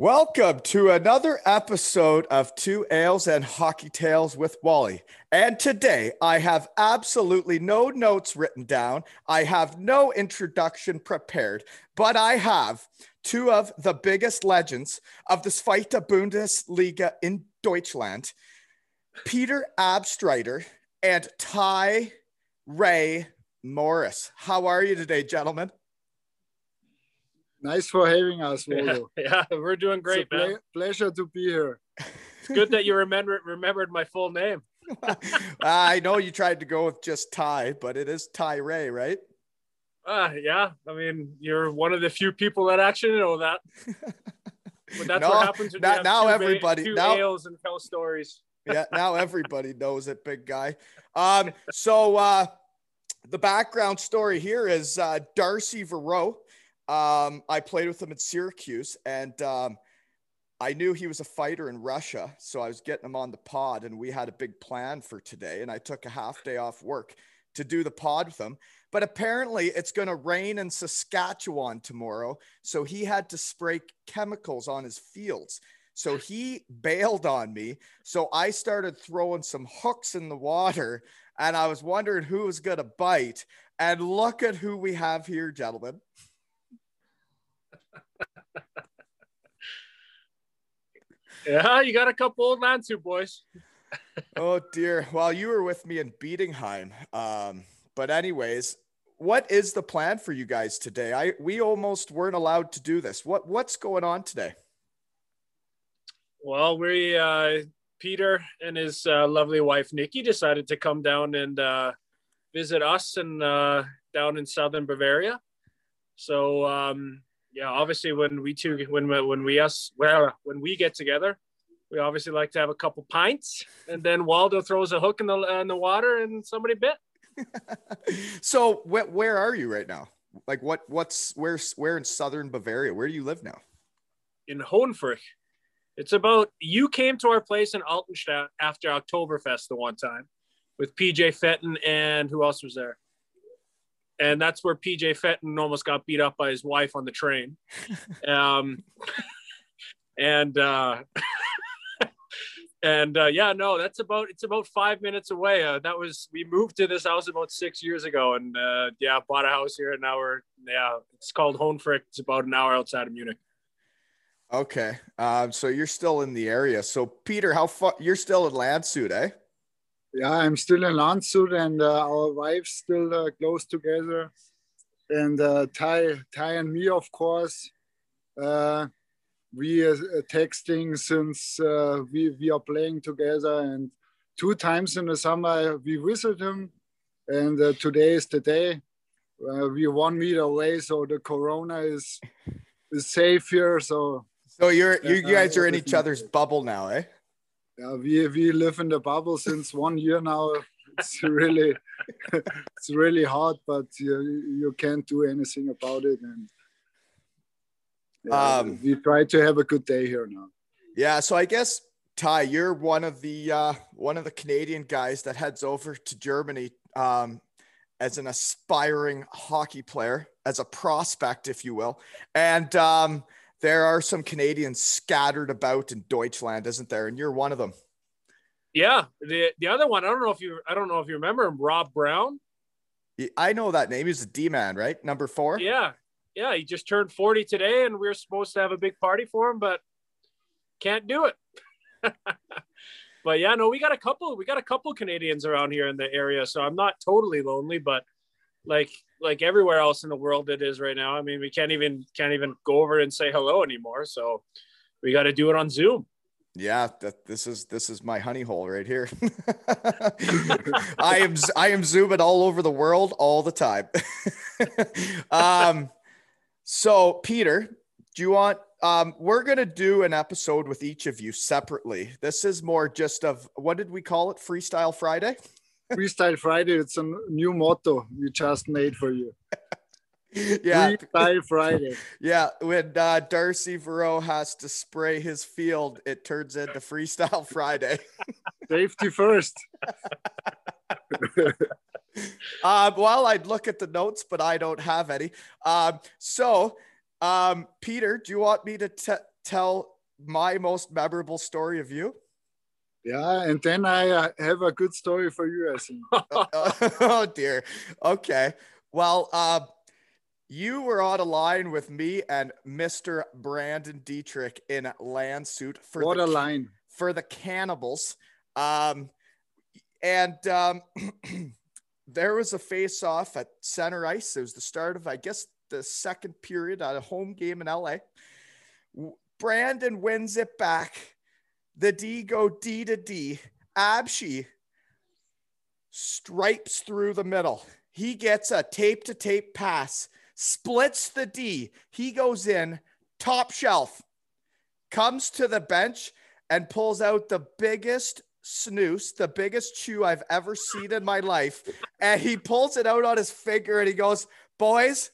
Welcome to another episode of Two Ales and Hockey Tales with Wally. And today I have absolutely no notes written down. I have no introduction prepared, but I have two of the biggest legends of the Zweite Bundesliga in Deutschland, Peter Abstreiter and Ty Ray Morris. How are you today, gentlemen? Nice for having us, Yeah, yeah, we're doing great, it's a man. ple- pleasure to be here. It's good that you remember remembered my full name. I know you tried to go with just Ty, but it is Ty Ray, right? Ah, yeah. I mean, you're one of the few people that actually know that. But that's No, what happens when now- you have now two, va- everybody- two now- ales and tell stories. yeah, now everybody knows it, big guy. Um, so uh, the background story here is uh, Darcy Verot. Um, I played with him at Syracuse, and um, I knew he was a fighter in Russia, so I was getting him on the pod, and we had a big plan for today. And I took a half day off work to do the pod with him. But apparently, it's going to rain in Saskatchewan tomorrow, so he had to spray chemicals on his fields. So he bailed on me. So I started throwing some hooks in the water and I was wondering who was going to bite. And look at who we have here, gentlemen. Yeah, you got a couple old Landshut boys. Oh, dear. Well, you were with me in Bietigheim. Um, but, anyways, what is the plan for you guys today? I we almost weren't allowed to do this. What what's going on today? Well, we uh, Peter and his uh, lovely wife Nikki decided to come down and uh, visit us and uh, down in southern Bavaria. So um, yeah, obviously when we two when we- when we us well when we get together, we obviously like to have a couple pints, and then Waldo throws a hook in the in the water and somebody bit. so wh- where are you right now? Like what what's where's where in southern Bavaria? Where do you live now? in Hohenfurch. It's about you came to our place in Altenstadt after Oktoberfest the one time with PJ Fenton and who else was there? And that's where PJ Fenton almost got beat up by his wife on the train. um, and uh, and uh, yeah, no, that's about it's about five minutes away. Uh, that was we moved to this house about six years ago, and uh, yeah, bought a house here, and now we're yeah, it's called Hohenfurch. It's about an hour outside of Munich. Okay. Um, so you're still in the area. So Peter, how far you're still in Landshut, eh? Yeah, I'm still in Landshut and uh, our wives still uh, close together. And uh, Ty, Ty and me, of course, uh, we are texting since uh, we, we are playing together. And two times in the summer, we visit him. And uh, today is the day. Uh, we're one meter away, so the corona is, is safe here. So So you're you guys are in each other's bubble now, eh? Yeah, we we live in the bubble since one year now. It's really it's really hard, but you, you can't do anything about it. And yeah, Um, we try to have a good day here now. Yeah. So I guess Ty, you're one of the uh, one of the Canadian guys that heads over to Germany um, as an aspiring hockey player, as a prospect, if you will. And um, there are some Canadians scattered about in Deutschland, isn't there? And you're one of them. Yeah, the the other one, I don't know if you I don't know if you remember him, Rob Brown. I know that name. He's a D man, right? Number four. Yeah, yeah, he just turned 40 today, and we were supposed to have a big party for him, but can't do it. but yeah, no, we got a couple. We got a couple Canadians around here in the area, so I'm not totally lonely. But like like everywhere else in the world it is right now. I mean, we can't even can't even go over and say hello anymore. So we got to do it on Zoom. Yeah, that this is this is my honey hole right here. I am I am zooming all over the world all the time. um, so Peter, do you want? Um, we're gonna do an episode with each of you separately. This is more just of what did we call it? Freestyle Friday. Freestyle Friday. It's a new motto we just made for you. yeah. Freestyle Friday. Yeah. When uh, Darcy Verot has to spray his field, it turns into Freestyle Friday. Safety first. uh, well, I'd look at the notes, but I don't have any. Um, so, um, Peter, do you want me to t- tell my most memorable story of you? Yeah, and then I uh, have a good story for you, I think. oh dear. Okay. Well, uh, you were on a line with me and Mr. Brandon Dietrich in Landshut for what the, a line for the cannibals. Um, and um, there was a face off at center ice. It was the start of, I guess, the second period at a home game in LA. Brandon wins it back the D go D to D. Abshi stripes through the middle. He gets a tape to tape pass, splits the D. He goes in, top shelf, comes to the bench and pulls out the biggest snooze, the biggest chew I've ever seen in my life. And he pulls it out on his finger and he goes, Boys,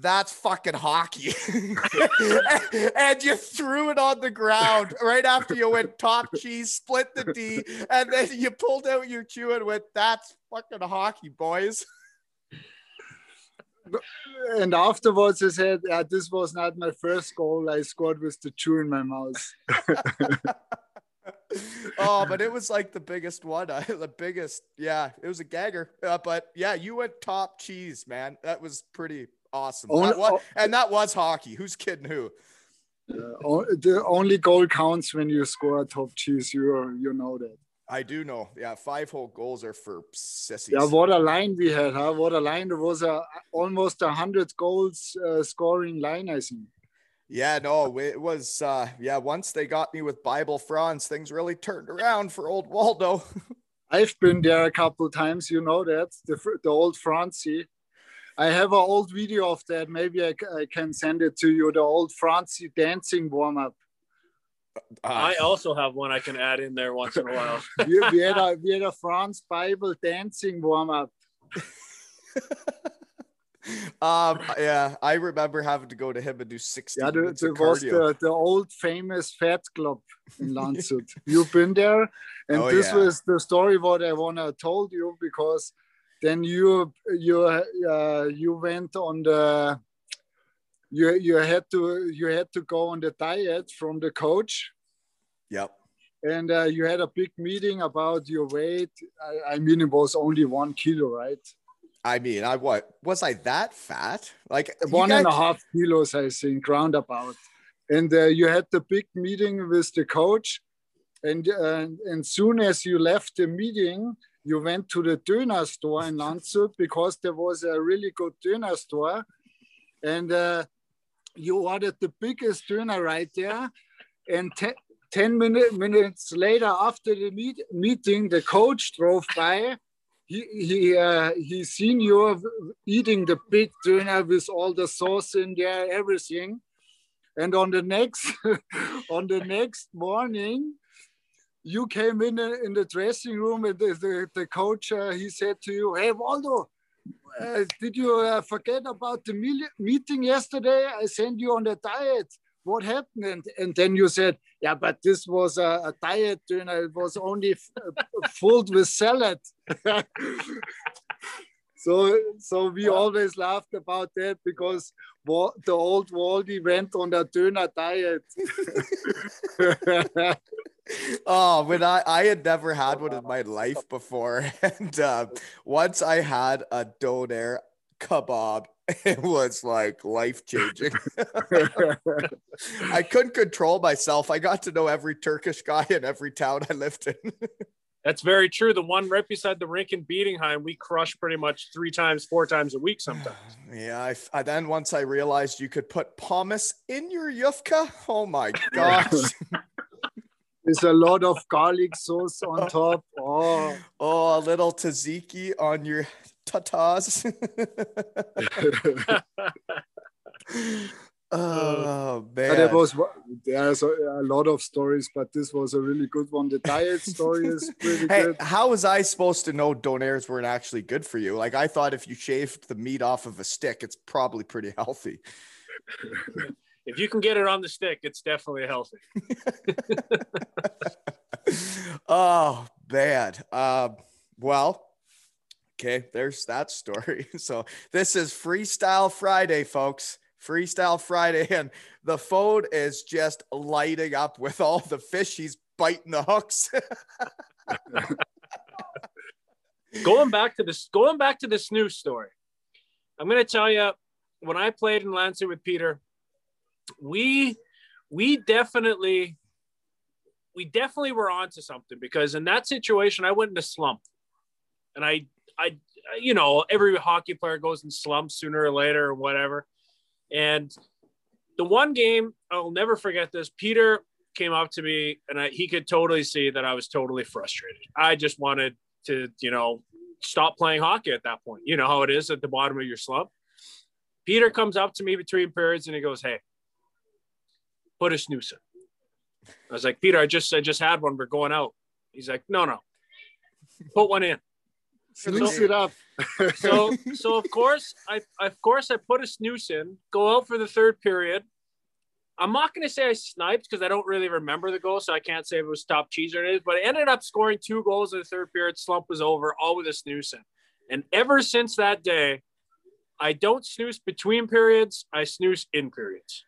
that's fucking hockey. and you threw it on the ground right after you went top cheese, split the D, and then you pulled out your chew and went, that's fucking hockey, boys. And afterwards, I said, This was not my first goal. I scored with the chew in my mouth. oh, but it was like the biggest one. Uh, the biggest, yeah, it was a gagger. Uh, but yeah, you went top cheese, man. That was pretty awesome. Only, that was, and that was hockey. Who's kidding who? Uh, the only goal counts when you score a top cheese. You you know that. I do know. Yeah, five whole goals are for sissies. Yeah, what a line we had, huh? What a line! There was a almost a hundred goals uh, scoring line, I think. Yeah, no, it was. uh Yeah, once they got me with Bible Franz, things really turned around for old Waldo. I've been there a couple times. You know that the the old Francie. I have an old video of that. Maybe I, I can send it to you. The old Francie dancing warm up. Uh, I also have one I can add in there once in a while. we, we, had a we had a France Bible dancing warm up. um yeah i remember having to go to him and do 60 yeah there, was the, the old famous fat club in landshut you've been there and oh, this yeah. was the story what i want to told you because then you you uh, you went on the you you had to you had to go on the diet from the coach. Yep. And uh, you had a big meeting about your weight. I, I, mean, it was only one kilo, right? I mean, I what was I that fat? Like one and a half kilos, I think, roundabout. And uh, you had the big meeting with the coach, and uh, and soon as you left the meeting, you went to the Döner store in Landshut because there was a really good Döner store. And uh, you ordered the biggest Döner right there. And 10 minute, minutes later, after the meet, meeting, the coach drove by. He, he, uh, he seen you eating the big Döner with all the sauce in there, everything. And on the next, on the next morning, you came in uh, in the dressing room and the, the, the coach uh, he said to you hey waldo uh, did you uh, forget about the meeting yesterday? I sent you on a diet. What happened? And, and then you said yeah but this was a, a diet and it was only uh, filled with salad. So so we always laughed about that because the old Waldy went on a Döner diet oh, when I I had never had one in my life before, and uh, once I had a doner kebab, it was like life changing. I couldn't control myself. I got to know every Turkish guy in every town I lived in. That's very true. The one right beside the rink in Bietigheim, we crush pretty much three times, four times a week sometimes. Yeah, I, I then once I realized you could put pommes in your yufka. Oh my gosh. There's a lot of garlic sauce on top. Oh, oh, a little tzatziki on your tatas. oh man. But was there's a, lot of stories, but this was a really good one. The diet story is pretty Hey, good. how was I supposed to know donairs weren't actually good for you? Like I thought if you shaved the meat off of a stick, it's probably pretty healthy. If you can get it on the stick, it's definitely healthy. oh, bad. Um, well, okay, there's that story. So this is Freestyle Friday, folks. Freestyle Friday, and the phone is just lighting up with all the fish he's biting the hooks. going back to this, going back to this snooze story. I'm gonna tell you, when I played in Lansing with Peter, we we definitely we definitely were onto something because in that situation I went in a slump, and I I you know every hockey player goes in slumps sooner or later or whatever, and the one game I'll never forget this. Peter came up to me and I, he could totally see that I was totally frustrated. I just wanted to you know stop playing hockey at that point. You know how it is at the bottom of your slump. Peter comes up to me between periods and he goes, "Hey, put a snooze in." I was like, "Peter, I just I just had one. We're going out." He's like, "No, no, put one in." Snooze it up. So so of course I of course I put a snooze in, go out for the third period. I'm not going to say I sniped because I don't really remember the goal, so I can't say if it was top cheese or anything. But I ended up scoring two goals in the third period. Slump was over, all with a snooze in. And ever since that day, I don't snooze between periods. I snooze in periods.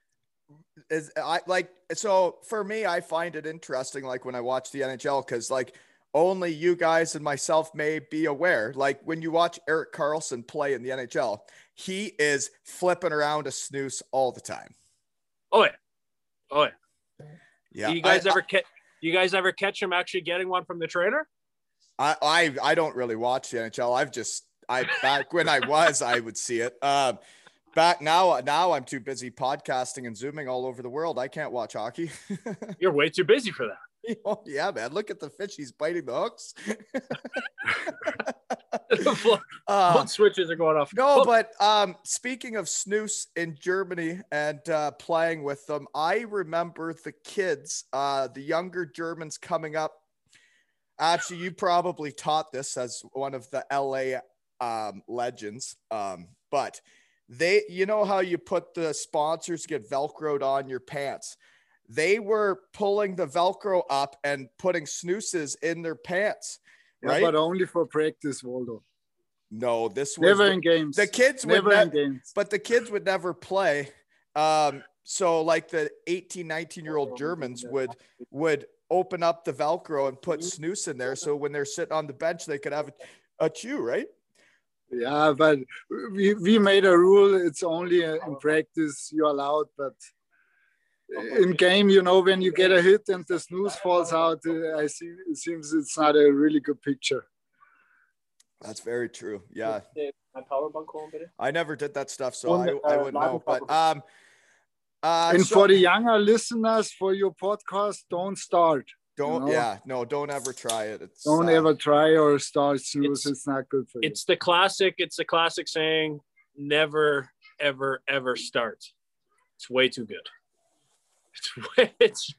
Is I like so for me, I find it interesting, like when I watch the NHL, because like only you guys and myself may be aware. Like when you watch Erik Karlsson play in the NHL, he is flipping around a snooze all the time. Oh yeah, oh yeah. Yeah, Do you guys I, ever catch? You guys ever catch him actually getting one from the trainer? I, I I don't really watch the NHL. I've just I back when I was, I would see it. Um, back now, now I'm too busy podcasting and zooming all over the world. I can't watch hockey. You're way too busy for that. oh, yeah, man. Look at the fish. He's biting the hooks. Uh, switches are going off. no, but um, speaking of snooze in Germany and uh, playing with them, I remember the kids, uh, the younger Germans coming up. Actually, you probably taught this as one of the LA um, legends, um, but they, you know how you put the sponsors get velcroed on your pants. They were pulling the velcro up and putting snoozes in their pants, Yeah, right? but only for practice, Waldo. no, this was Never the- in games. the kids would Never ne- in games. but the kids would never play um so like the 18 19 year old germans would would open up the velcro and put snooze in there so when they're sitting on the bench they could have a, a chew right Yeah, but we, we made a rule. It's only uh, in practice you're allowed, but in game, you know, when you get a hit and the snooze falls out, uh, I see it seems it's not a really good picture. that's very true yeah My power bunk home, bitte? i never did that stuff so i, I uh, wouldn't know but um uh and so for the younger listeners, for your podcast, don't start. Don't know, yeah no don't ever try it it's Don't uh, ever try or start snooze. It's- It's, not good for you. It's the classic. It's the classic saying: never, ever, ever start. It's way too good. It's way, it's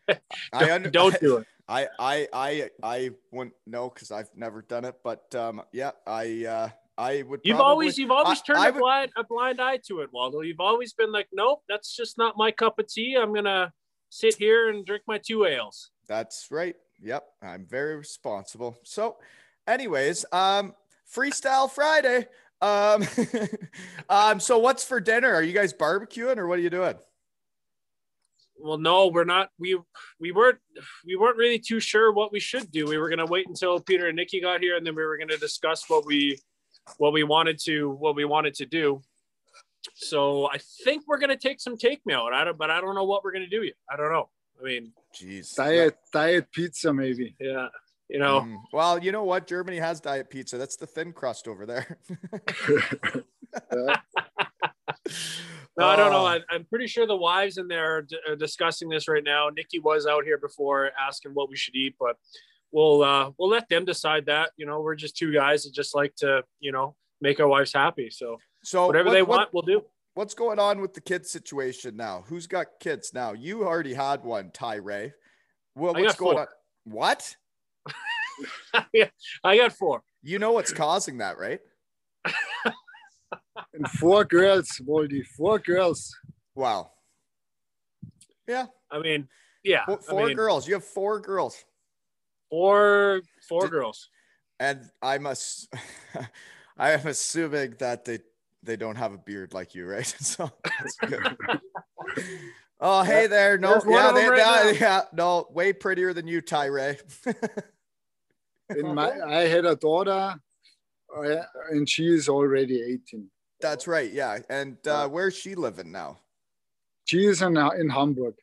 I under- don't do it. I I I I wouldn't know because I've never done it, but um, yeah, I uh, I would. You've probably- always you've always I- turned I a would- blind a blind eye to it, Waldo. You've always been like, nope, that's just not my cup of tea. I'm gonna sit here and drink my two ales. That's right. Yep, I'm very responsible. So, anyways, um, Freestyle Friday. Um, um, so what's for dinner? Are you guys barbecuing or what are you doing? Well, no, we're not. We we weren't we weren't really too sure what we should do. We were gonna wait until Peter and Nikki got here, and then we were gonna discuss what we what we wanted to what we wanted to do. So I think we're gonna take some take me out. I don't, but I don't know what we're gonna do yet. I don't know. I mean, Jeez. diet diet pizza maybe. yeah, You know, Mm. Well, you know what? Germany has diet pizza. That's the thin crust over there. No, I don't know. Oh. I, I'm pretty sure the wives in there are, d- are discussing this right now. Nikki was out here before asking what we should eat, but we'll uh, we'll let them decide that. You know, we're just two guys that just like to you know make our wives happy. So So whatever what- they what- want, we'll do. What's going on with the kids situation now? Who's got kids now? You already had one, Ty Ray. Well, I going four. on? What? yeah, I got four. You know what's causing that, right? and four girls, Waldi, four girls. Wow. Yeah, I mean, yeah, four, I mean, girls. You have four girls, four four Did- girls. and I must. I am assuming that they they don't have a beard like you, right? So that's good. oh, hey there. No, yeah, they, right yeah, yeah, no, way prettier than you, Ty Ray. And my, I had a daughter, uh, and she is already 18. That's right. Yeah. And uh, where's she living now? She is in, in Hamburg.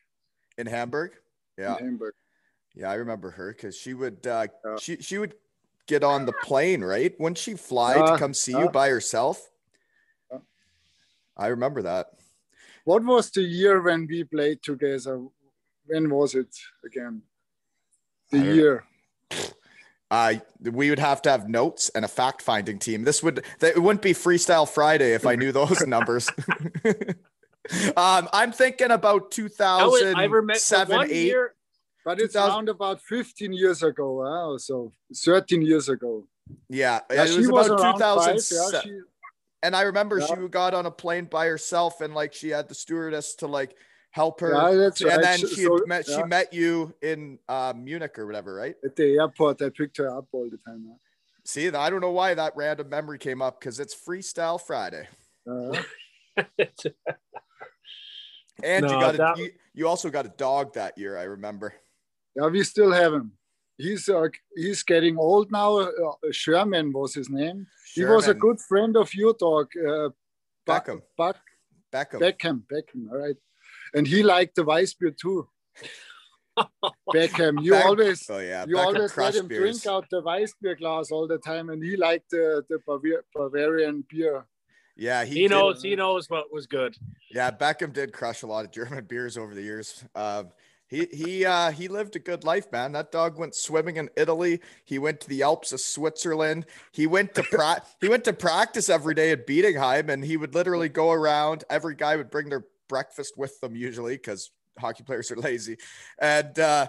In Hamburg? Yeah. In Hamburg. Yeah, I remember her because she would uh, Yeah. she she would get on the plane, right? Wouldn't she fly Yeah, to come see yeah. you by herself? Yeah. I remember that. What was the year when we played together? When was it again? The I don't- year. Uh, we would have to have notes and a fact finding team. This would that it wouldn't be Freestyle Friday if I knew those numbers. um, I'm thinking about I, was, I remember 2007, 8. year. But it's 2000 around about 15 years ago. Huh? So 13 years ago. Yeah, Yeah, it she was was about around five. 2007. Yeah, she, And I remember she got on a plane by herself, and like she had the stewardess to like help her. yeah, that's and right. then she so, met she met you in uh, Munich or whatever, right? at the airport. I picked her up all the time. huh? See, I don't know why that random memory came up because it's Freestyle Friday, Uh, and you got a, that- you, you also got a dog that year. I remember. yeah, we still have him. He's uh, he's getting old now. Uh, Sherman was his name. Sherman. He was a good friend of your dog, uh, Buck- Beckham. Buck Beckham. Beckham. Beckham, all right. And he liked the Weissbier too. Beckham, you Beck- always oh yeah, you Beckham always let him beers. drink out the Weissbier glass all the time, and he liked the the Bavi- Bavarian beer. Yeah, he, He knows. He knows what was good. Yeah, Beckham did crush a lot of German beers over the years. Um, he he uh, he lived a good life, man. That dog went swimming in Italy. He went to the Alps of Switzerland. He went to pra- he went to practice every day at Bietigheim, and he would literally go around. Every guy would bring their breakfast with them usually because hockey players are lazy, and uh,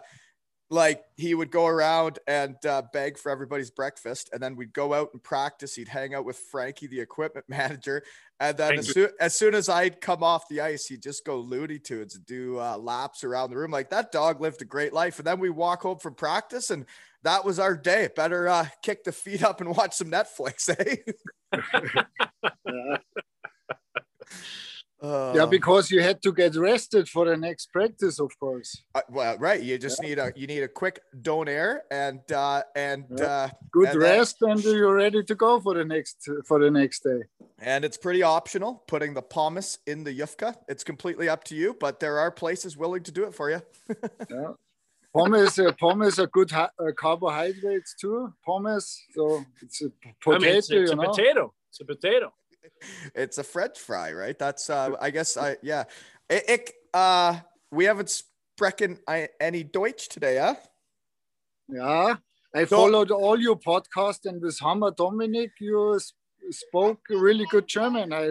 like he would go around and uh, beg for everybody's breakfast, and then we'd go out and practice. He'd hang out with Frankie, the equipment manager, and then as you. soon, as soon as I'd come off the ice, he'd just go Looney Tunes and do uh, laps around the room. Like that dog lived a great life. And then we walk home from practice, and that was our day. Better uh, kick the feet up and watch some Netflix, eh? Yeah. Uh, yeah, because you had to get rested for the next practice, of course. uh, well, right. You just need a you need a quick donair and uh, and Yeah. uh, Good And that- rest, and you're ready to go for the next for the next day. and it's pretty optional putting the pommes in the yufka. It's completely up to you, but there are places willing to do it for you. Yeah. Pommes, uh, pommes are good hi- uh, carbohydrates too. Pommes, so it's a p- I mean, potato, it's, it's you a know. potato. It's a potato. It's a French fry, right? That's uh I guess I yeah. I, ik, uh we haven't sprechen I- any Deutsch today, huh? Yeah, I followed all your podcast, and with Hammer Dominic, you spoke really good German. I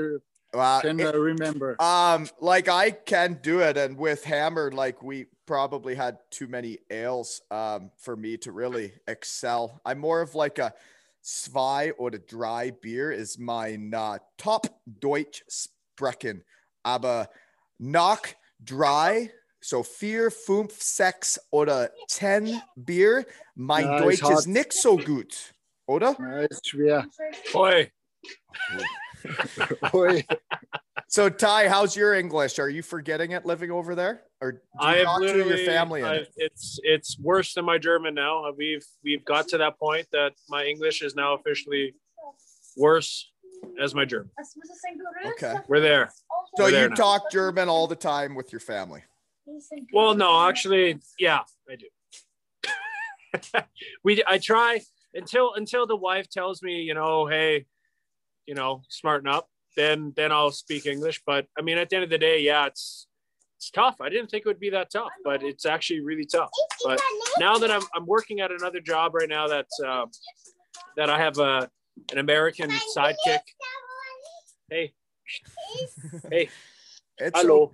Uh, can it- uh, remember. um like I can do it and with Hammer like we probably had too many ales um for me to really excel. I'm more of like a Zwei or a dry beer is mein uh, top Deutsch sprechen. Aber nach dry so vier, fünf, sechs oder ten Bier, mein Ja, Deutsch hart. ist nicht so gut, oder? Ja, ist schwer. Boy, Ui. So Ty, how's your English? Are you forgetting it living over there, or do you I talk to your family I, it? it's it's worse than my German now. Uh, we've we've got to that point that my English is now officially worse as my German. Okay. We're there. So We're there you now. talk German all the time with your family. Well, no, actually, yeah, I do. we I try until until the wife tells me, you know, hey, you know, smarten up. Then then I'll speak English. But I mean, at the end of the day, yeah, it's it's tough. I didn't think it would be that tough, but it's actually really tough. But now that I'm I'm working at another job right now that's uh, that I have a an American sidekick. Hey, hey, It's hello.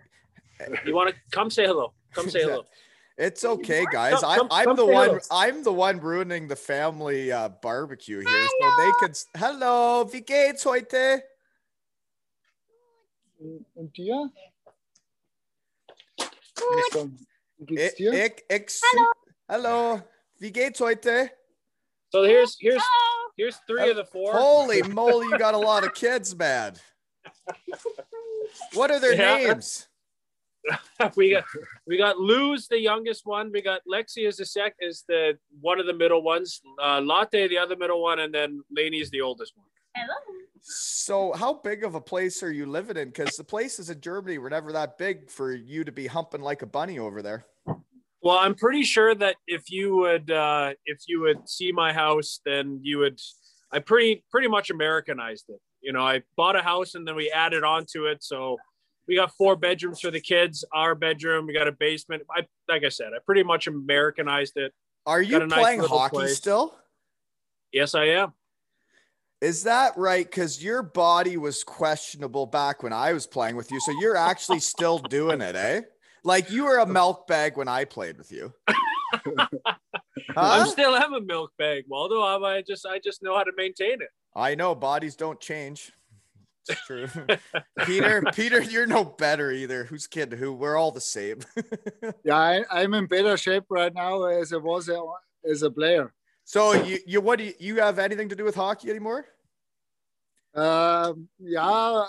You want to come say hello? Come say hello. It's okay, guys. Come- I'm, I'm the say one. I'm the one ruining the family uh, barbecue here, so they could. Hello, wie geht's heute? Und dir? Mister, Wie geht's dir? ich, ich, Hello, wie geht's heute? So here's here's here's three of the four. Holy moly, you got a lot of kids, man. What are their Yeah. names? we got we got Lou's the youngest one. We got Lexi is the sec is the one of the middle ones. Uh, Latte the other middle one, and then Laney is the oldest one. Hello. So, how big of a place are you living in? Because the places in Germany were never that big for you to be humping like a bunny over there. Well, I'm pretty sure that if you would uh, if you would see my house, then you would. I pretty pretty much Americanized it. You know, I bought a house and then we added on to it. So we got four bedrooms for the kids. Our bedroom, we got a basement. I like I said, I pretty much Americanized it. Are you a nice playing hockey place. still? Yes, I am. Is that right? Because your body was questionable back when I was playing with you. So you're actually still doing it, eh? Like you were a milk bag when I played with you. I'm still am a milk bag, Waldo. I just I just know how to maintain it. I know bodies don't change. It's true. Peter, Peter, you're no better either. Who's kidding who? We're all the same. Yeah, I, I'm in better shape right now as I was a, as a player. so you, you what do you, you have anything to do with hockey anymore? Um, yeah,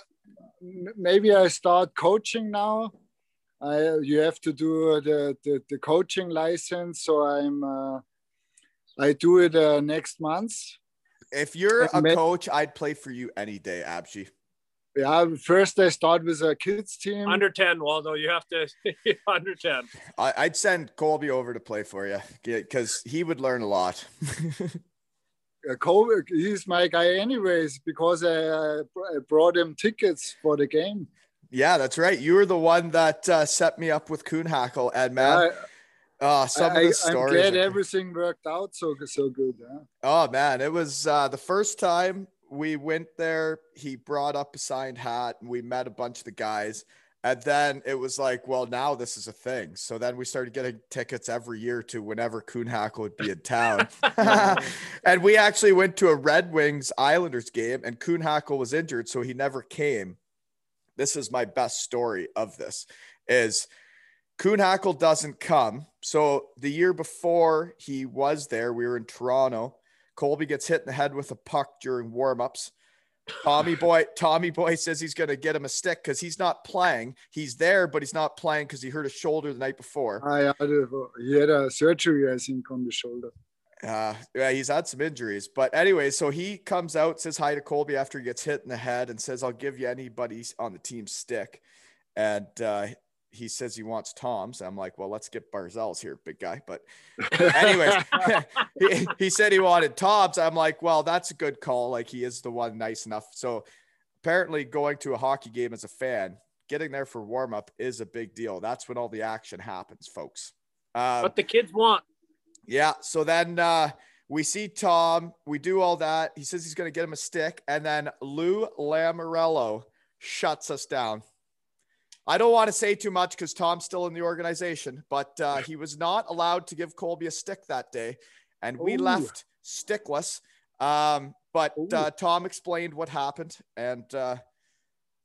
maybe I start coaching now. I you have to do the, the, the coaching license, so I'm uh, I do it uh, next month. If you're a I've met- coach, I'd play for you any day, Abshi. Yeah, first I start with a kids team. Under ten, Waldo. You have to under ten. I, I'd send Colby over to play for you because he would learn a lot. Uh, Kobe, he's my guy anyways because I, uh, I brought him tickets for the game. yeah, that's right. You were the one that uh, set me up with Kühnhackl, and man, I, uh, some I, of the stories. I'm stories. glad everything worked out so so good. Yeah? Oh man, it was uh, the first time we went there. He brought up a signed hat, and we met a bunch of the guys. And then it was like, well, now this is a thing. So then we started getting tickets every year to whenever Kühnhackl would be in town. and we actually went to a Red Wings Islanders game, and Kühnhackl was injured, so he never came. This is my best story of this: is Kühnhackl doesn't come. So the year before he was there, we were in Toronto. Colby gets hit in the head with a puck during warmups. Tommy Boy, Tommy Boy says he's going to get him a stick because he's not playing. He's there, but he's not playing because he hurt his shoulder the night before. I had a, he had a surgery, I think, on the shoulder. Uh, yeah, he's had some injuries, but anyway, so he comes out, says hi to Colby after he gets hit in the head, and says, "I'll give you anybody on the team stick." And uh, he says he wants Tom's. I'm like, "Well, let's get Barzal's here, big guy." But anyways, he, he said he wanted Tom's. I'm like, "Well, that's a good call. Like he is the one nice enough." So apparently, going to a hockey game as a fan, getting there for warm up is a big deal. That's when all the action happens, folks. Um, What the kids want. yeah. So then uh, we see Tom. We do all that. He says he's going to get him a stick. And then Lou Lamoriello shuts us down. I don't want to say too much because Tom's still in the organization, but uh, he was not allowed to give Colby a stick that day. And we Ooh. left stickless. Um, but uh, Tom explained what happened. And uh,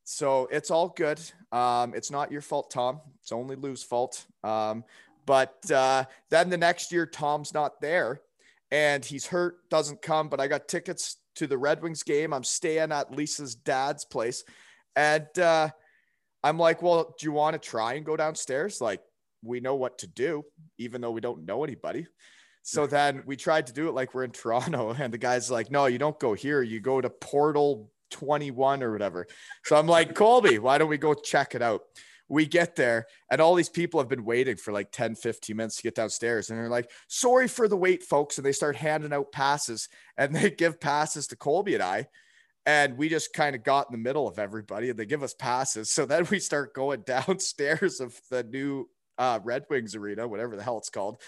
so it's all good. Um, it's not your fault, Tom. It's only Lou's fault. Um, but uh, then the next year, Tom's not there and he's hurt, doesn't come. But I got tickets to the Red Wings game. I'm staying at Lisa's dad's place. And uh, I'm like, well, do you want to try and go downstairs? Like, we know what to do, even though we don't know anybody. So then we tried to do it like we're in Toronto. And the guy's like, no, you don't go here. You go to Portal 21 or whatever. So I'm like, Colby, why don't we go check it out? we get there and all these people have been waiting for like 10 15 minutes to get downstairs and they're like sorry for the wait folks and they start handing out passes and they give passes to colby and i and we just kind of got in the middle of everybody and they give us passes so then we start going downstairs of the new uh, red wings arena whatever the hell it's called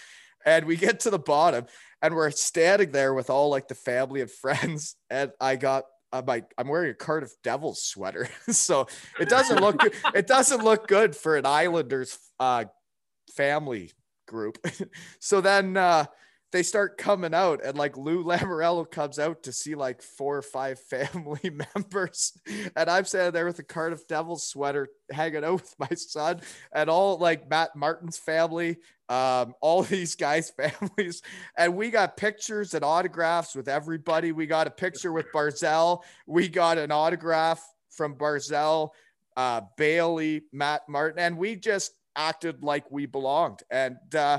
and we get to the bottom and we're standing there with all like the family and friends and i got I'm like I'm wearing a Cardiff Devils sweater, so it doesn't look good. it doesn't look good for an Islanders uh, family group. so then uh, they start coming out, and like Lou Lamoriello comes out to see like four or five family members, and I'm standing there with a Cardiff Devils sweater, hanging out with my son, and all like Matt Martin's family, um, all these guys' families, and we got pictures and autographs with everybody. We got a picture with Barzal. We got an autograph from Barzal, uh, Bailey, Matt Martin, and we just acted like we belonged. And uh,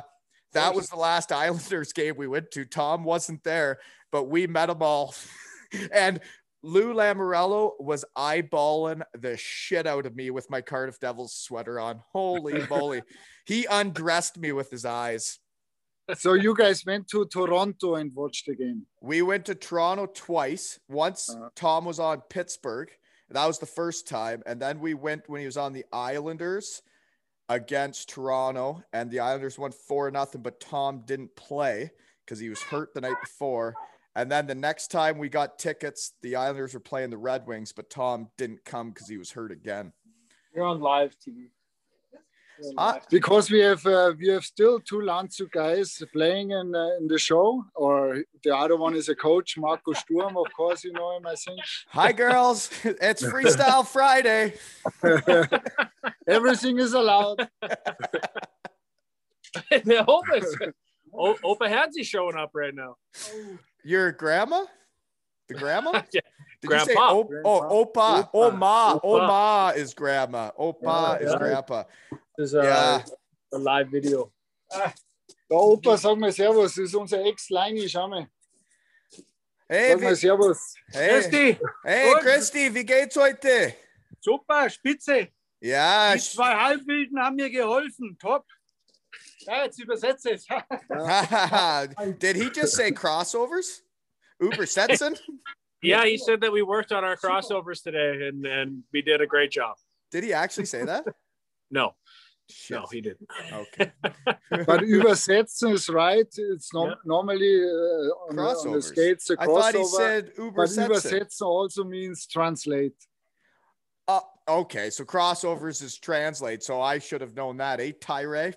that was the last Islanders game we went to. Tom wasn't there, but we met them all. and Lou Lamoriello was eyeballing the shit out of me with my Cardiff Devils sweater on. Holy moly. He undressed me with his eyes. So you guys went to Toronto and watched the game. We went to Toronto twice. Once Uh-huh. Tom was on Pittsburgh. That was the first time. And then we went when he was on the Islanders against Toronto. And the Islanders won four nothing, but Tom didn't play because he was hurt the night before. And then the next time we got tickets, the Islanders were playing the Red Wings, but Tom didn't come because he was hurt again. You're on live TV. You're on Ah. Because we have uh, we have still two Landshut guys playing in uh, in the show, or the other one is a coach, Marco Sturm. Of course, you know him. I think Hi, girls. It's Freestyle Friday. everything is allowed. the Opa's, o- Opa Hadsy showing up right now. Your grandma? The grandma? Yeah, Did you say Grandpa. op- oh, Opa? Opa. Oma. Opa. Oma is grandma. Opa Yeah, is yeah. grandpa. This is uh, Yeah. a live video. Der Opa, sag mal Servus, das ist unser Ex-Leini, schau mal. Hey, Sag mal wie, Servus. hey, Christi, hey, Und? Christi, wie geht's heute? super, spitze. Ja, Die zwei Halbwilden haben mir geholfen. Top. Ja, jetzt übersetze es. did he just say crossovers? Uber Setson? Yeah, he said that we worked on our crossovers today and, and we did a great job. Did he actually say that? No, Shit. no, he didn't. Okay. But übersetzen is right. It's no, Yeah. normally uh, on, the, on the Crossovers. skates a I thought he said Uber But übersetzen also means translate. Uh, okay, so crossovers is translate. So I should have known that. Eh, Tyre?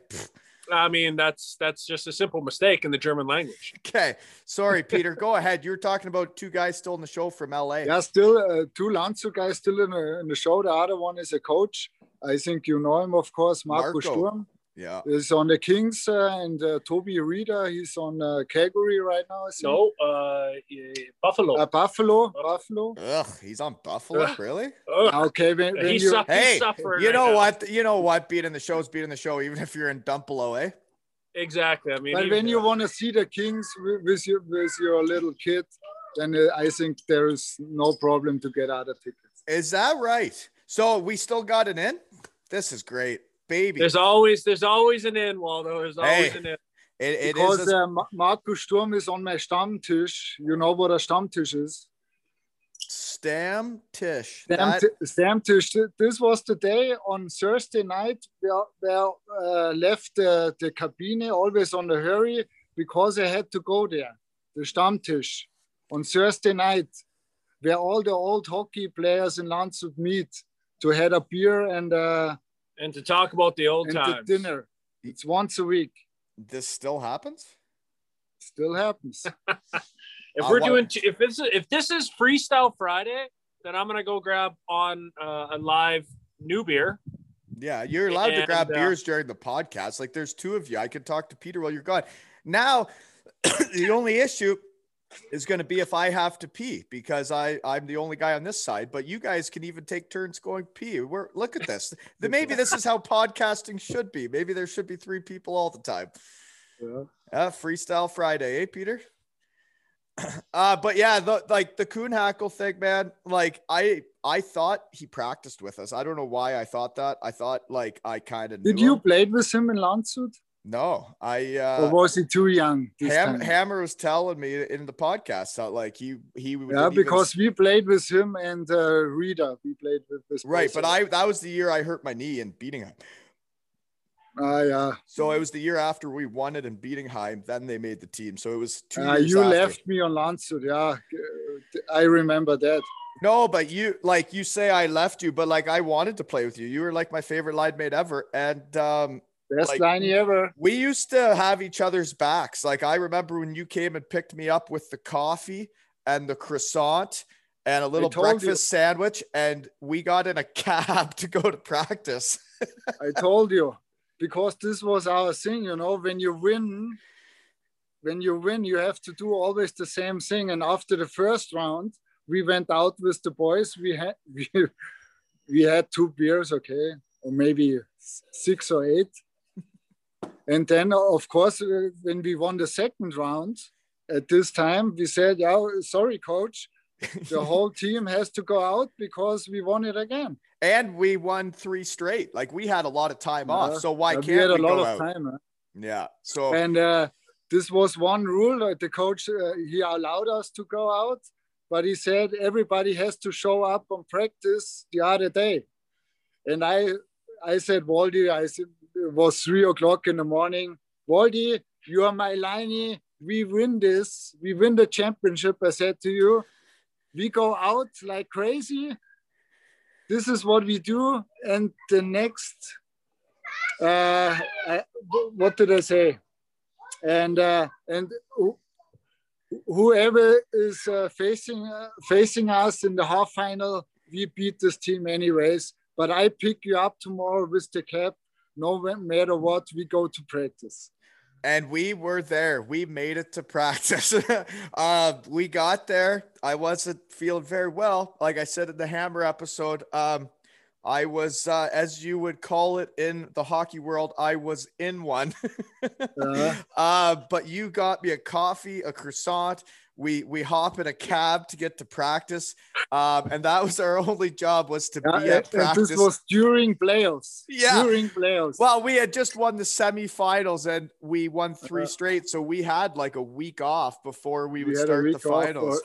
Pfft. I mean, that's that's just a simple mistake in the German language. Okay, sorry, Peter. Go ahead. You were talking about two guys still in the show from LA. Yeah, still uh, two Landshut guys still in the, in the show. The other one is a coach. I think you know him, of course, Marco, Marco. Sturm. Yeah. is on the Kings, uh, and uh, Toby Rieder, he's on uh, Calgary right now. I think. No, uh, Buffalo. Uh, Buffalo, Buffalo. Ugh, he's on Buffalo, Ugh. really? Ugh, Okay, when, when he's, you, su- he's Hey, suffering. You right know now. what? You know what? Beating the show is being in the show, even if you're in Dumpelo, eh? Exactly. I mean, but he- when you want to see the Kings with, with your with your little kid, then uh, I think there is no problem to get other tickets. Is that right? So we still got it in. This is great, baby. there's always there's always an in, Waldo. There's always Hey. an end. It, it Because is. a- uh, Ma- Marco Sturm is on my Stammtisch. You know what a Stammtisch is? Stam Tish. Stam, That- Stammtisch. This was the day on Thursday night where, where uh, left uh, the cabine always on the hurry because I had to go there. The Stammtisch on Thursday night, where all the old hockey players in Landshut meet to have a beer and, uh, And to talk about the old and times. dinner. It's once a week. this still happens. Still happens. If Uh, we're what- doing t- if this is if this is Freestyle Friday, then I'm gonna go grab on uh, a live new beer. Yeah, you're allowed to grab uh, beers during the podcast. Like there's two of you. I could talk to Peter while you're gone. Now, the only issue is going to be if I have to pee because I I'm the only guy on this side. But you guys can even take turns going pee. We're look at this. Then maybe this is how podcasting should be. Maybe there should be three people all the time. Yeah. Uh, freestyle Friday, eh, Peter? Uh, but yeah, the like the Kühnhackl thing, man. Like I I thought he practiced with us. I don't know why I thought that. I thought like I kind of Did you play with him in Landshut? No, I or uh was he too young? Ham? Hammer was telling me in the podcast that like he he yeah, didn't even- because we played with him and uh, Rieder. We played with this. right, but I that was the year I hurt my knee in Bietigheim. Ah, yeah. So it was the year after we won it in Bietigheim. Then they made the team. So it was two Uh, you after. left me on Landshut. Yeah, I remember that. No, but you like you say I left you, but like I wanted to play with you. You were like my favorite line mate ever, and um, Best Like- line ever. we used to have each other's backs. Like I remember when you came and picked me up with the coffee and the croissant and a little told you. breakfast sandwich, and we got in a cab to go to practice. I told you because this was our thing. You know, when you win, when you win, you have to do always the same thing. And after the first round, we went out with the boys. We had we, we had two beers, okay, or maybe six or eight. And then, of course, uh, when we won the second round, at this time, we said, "Yeah, sorry, coach, the whole team has to go out because we won it again." and we won three straight. Like we had a lot of time off. So why can't we had a we lot go of out? time. huh? Yeah. So and uh, this was one rule uh, the coach uh, he allowed us to go out but he said everybody has to show up on practice the other day and i i said waldy i said was three o'clock in the morning waldy you are my liney we win this we win the championship i said to you we go out like crazy this is what we do and the next uh, I, what did I say? And uh, and who- whoever is uh, facing uh, facing us in the half final, we beat this team anyways. But I pick you up tomorrow with the cap. No matter what, we go to practice. and we were there. We made it to practice. uh, we got there. I wasn't feeling very well. Like I said in the Hammer episode, um, I was, uh, as you would call it in the hockey world, I was in one. Uh, uh, but you got me a coffee, a croissant. We we hop in a cab to get to practice, um, and that was our only job was to yeah, be at practice. this was during playoffs. Yeah. During playoffs. Well, we had just won the semifinals and we won three Uh, straight, so we had like a week off before we would start the finals.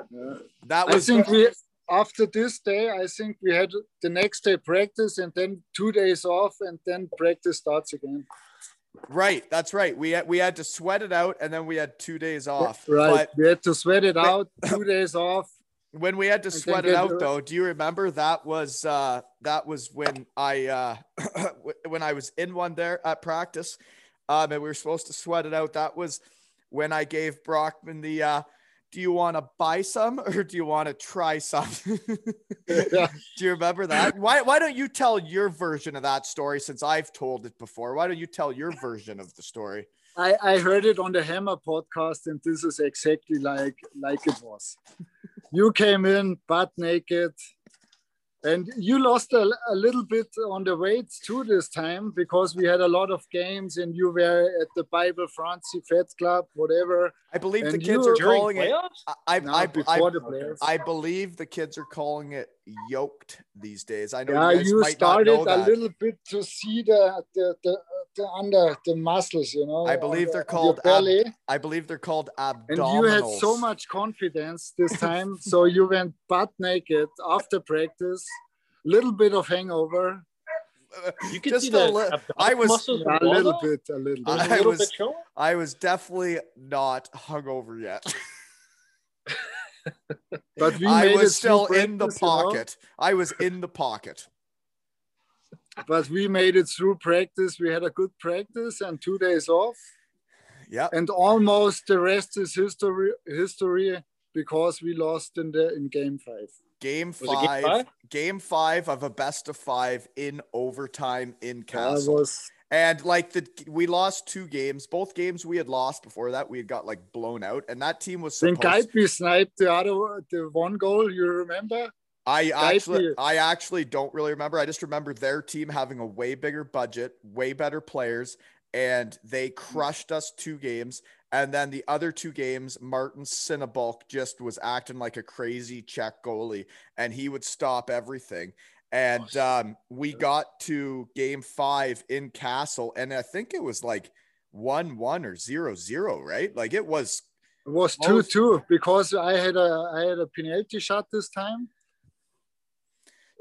or- Yeah. That I was think we after this day, I think we had the next day practice and then two days off and then practice starts again. Right. That's right. We had we had to sweat it out, and then we had two days off. Right. we had to sweat it out, two days off. When we had to sweat it out, though, do you remember that was uh, that was when I uh, when I was in one there at practice, um, and we were supposed to sweat it out. That was when I gave Brockman the. Uh, do you want to buy some or do you want to try some? Yeah. Do you remember that? Why why don't you tell your version of that story since I've told it before? Why don't you tell your version of the story? I, I heard it on the Hammer podcast, and this is exactly like like it was. you came in butt naked, and you lost a, a little bit on the weights too this time because we had a lot of games, and you were at the Bible Francie Fed Club, whatever. I believe the kids are During calling it. playoffs? I, Now, I, I, before I, the playoffs. I believe the kids are calling it yoked these days. I know Yeah, you, guys you might started not know a little bit to see the the, the, the under the muscles, you know. I believe the- they're on your called ab- I believe they're called abdominals. and you had so much confidence this time so you went butt naked after practice little bit of hangover You can Just see the li- I was- a little bit a little There's bit a I little was- bit. I was definitely not hungover yet. but we I made it was still in the practice, you know. pocket. I was in the pocket. But we made it through practice we had a good practice and two days off Yeah. and almost the rest is history history because we lost in the in game five Game it game five, five? game five of a best of five in overtime in Kassel. was And like the we lost two games. Both games we had lost before that. We had got like blown out, and that team was supposed. Gaipi sniped the other the one goal you remember I actually, I actually don't really remember. I just remember their team having a way bigger budget, way better players, and they crushed us two games. And then the other two games, Martin Cinnabulk just was acting like a crazy Czech goalie, and he would stop everything. And um, we got to game five in Kassel, and I think it was like one one or zero zero, right? Like it was. It was two two because I had a I had a penalty shot this time.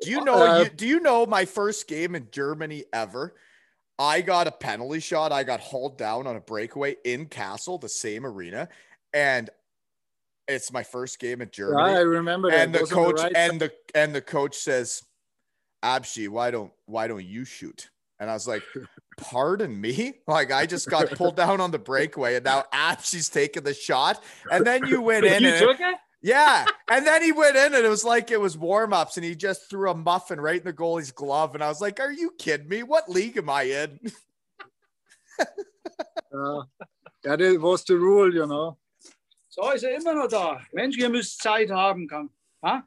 Do you know? Uh, you, do you know my first game in Germany ever? I got a penalty shot. I got hauled down on a breakaway in Kassel, the same arena, and it's my first game in Yeah, Germany. I remember that. and the It was on coach right and the and the coach says, "Abshi, why don't why don't you shoot?" And I was like, "Pardon me." Like I just got pulled down on the breakaway, and now Abshi's taking the shot, and then you went in. you and- took it? Yeah, and then he went in, and it was like it was warm ups, and he just threw a muffin right in the goalie's glove, and I was like, "Are you kidding me? What league am I in?" Uh, yeah, that was the rule, you know. So ist er immer noch da. Mensch, ihr müsst Zeit haben. Kann.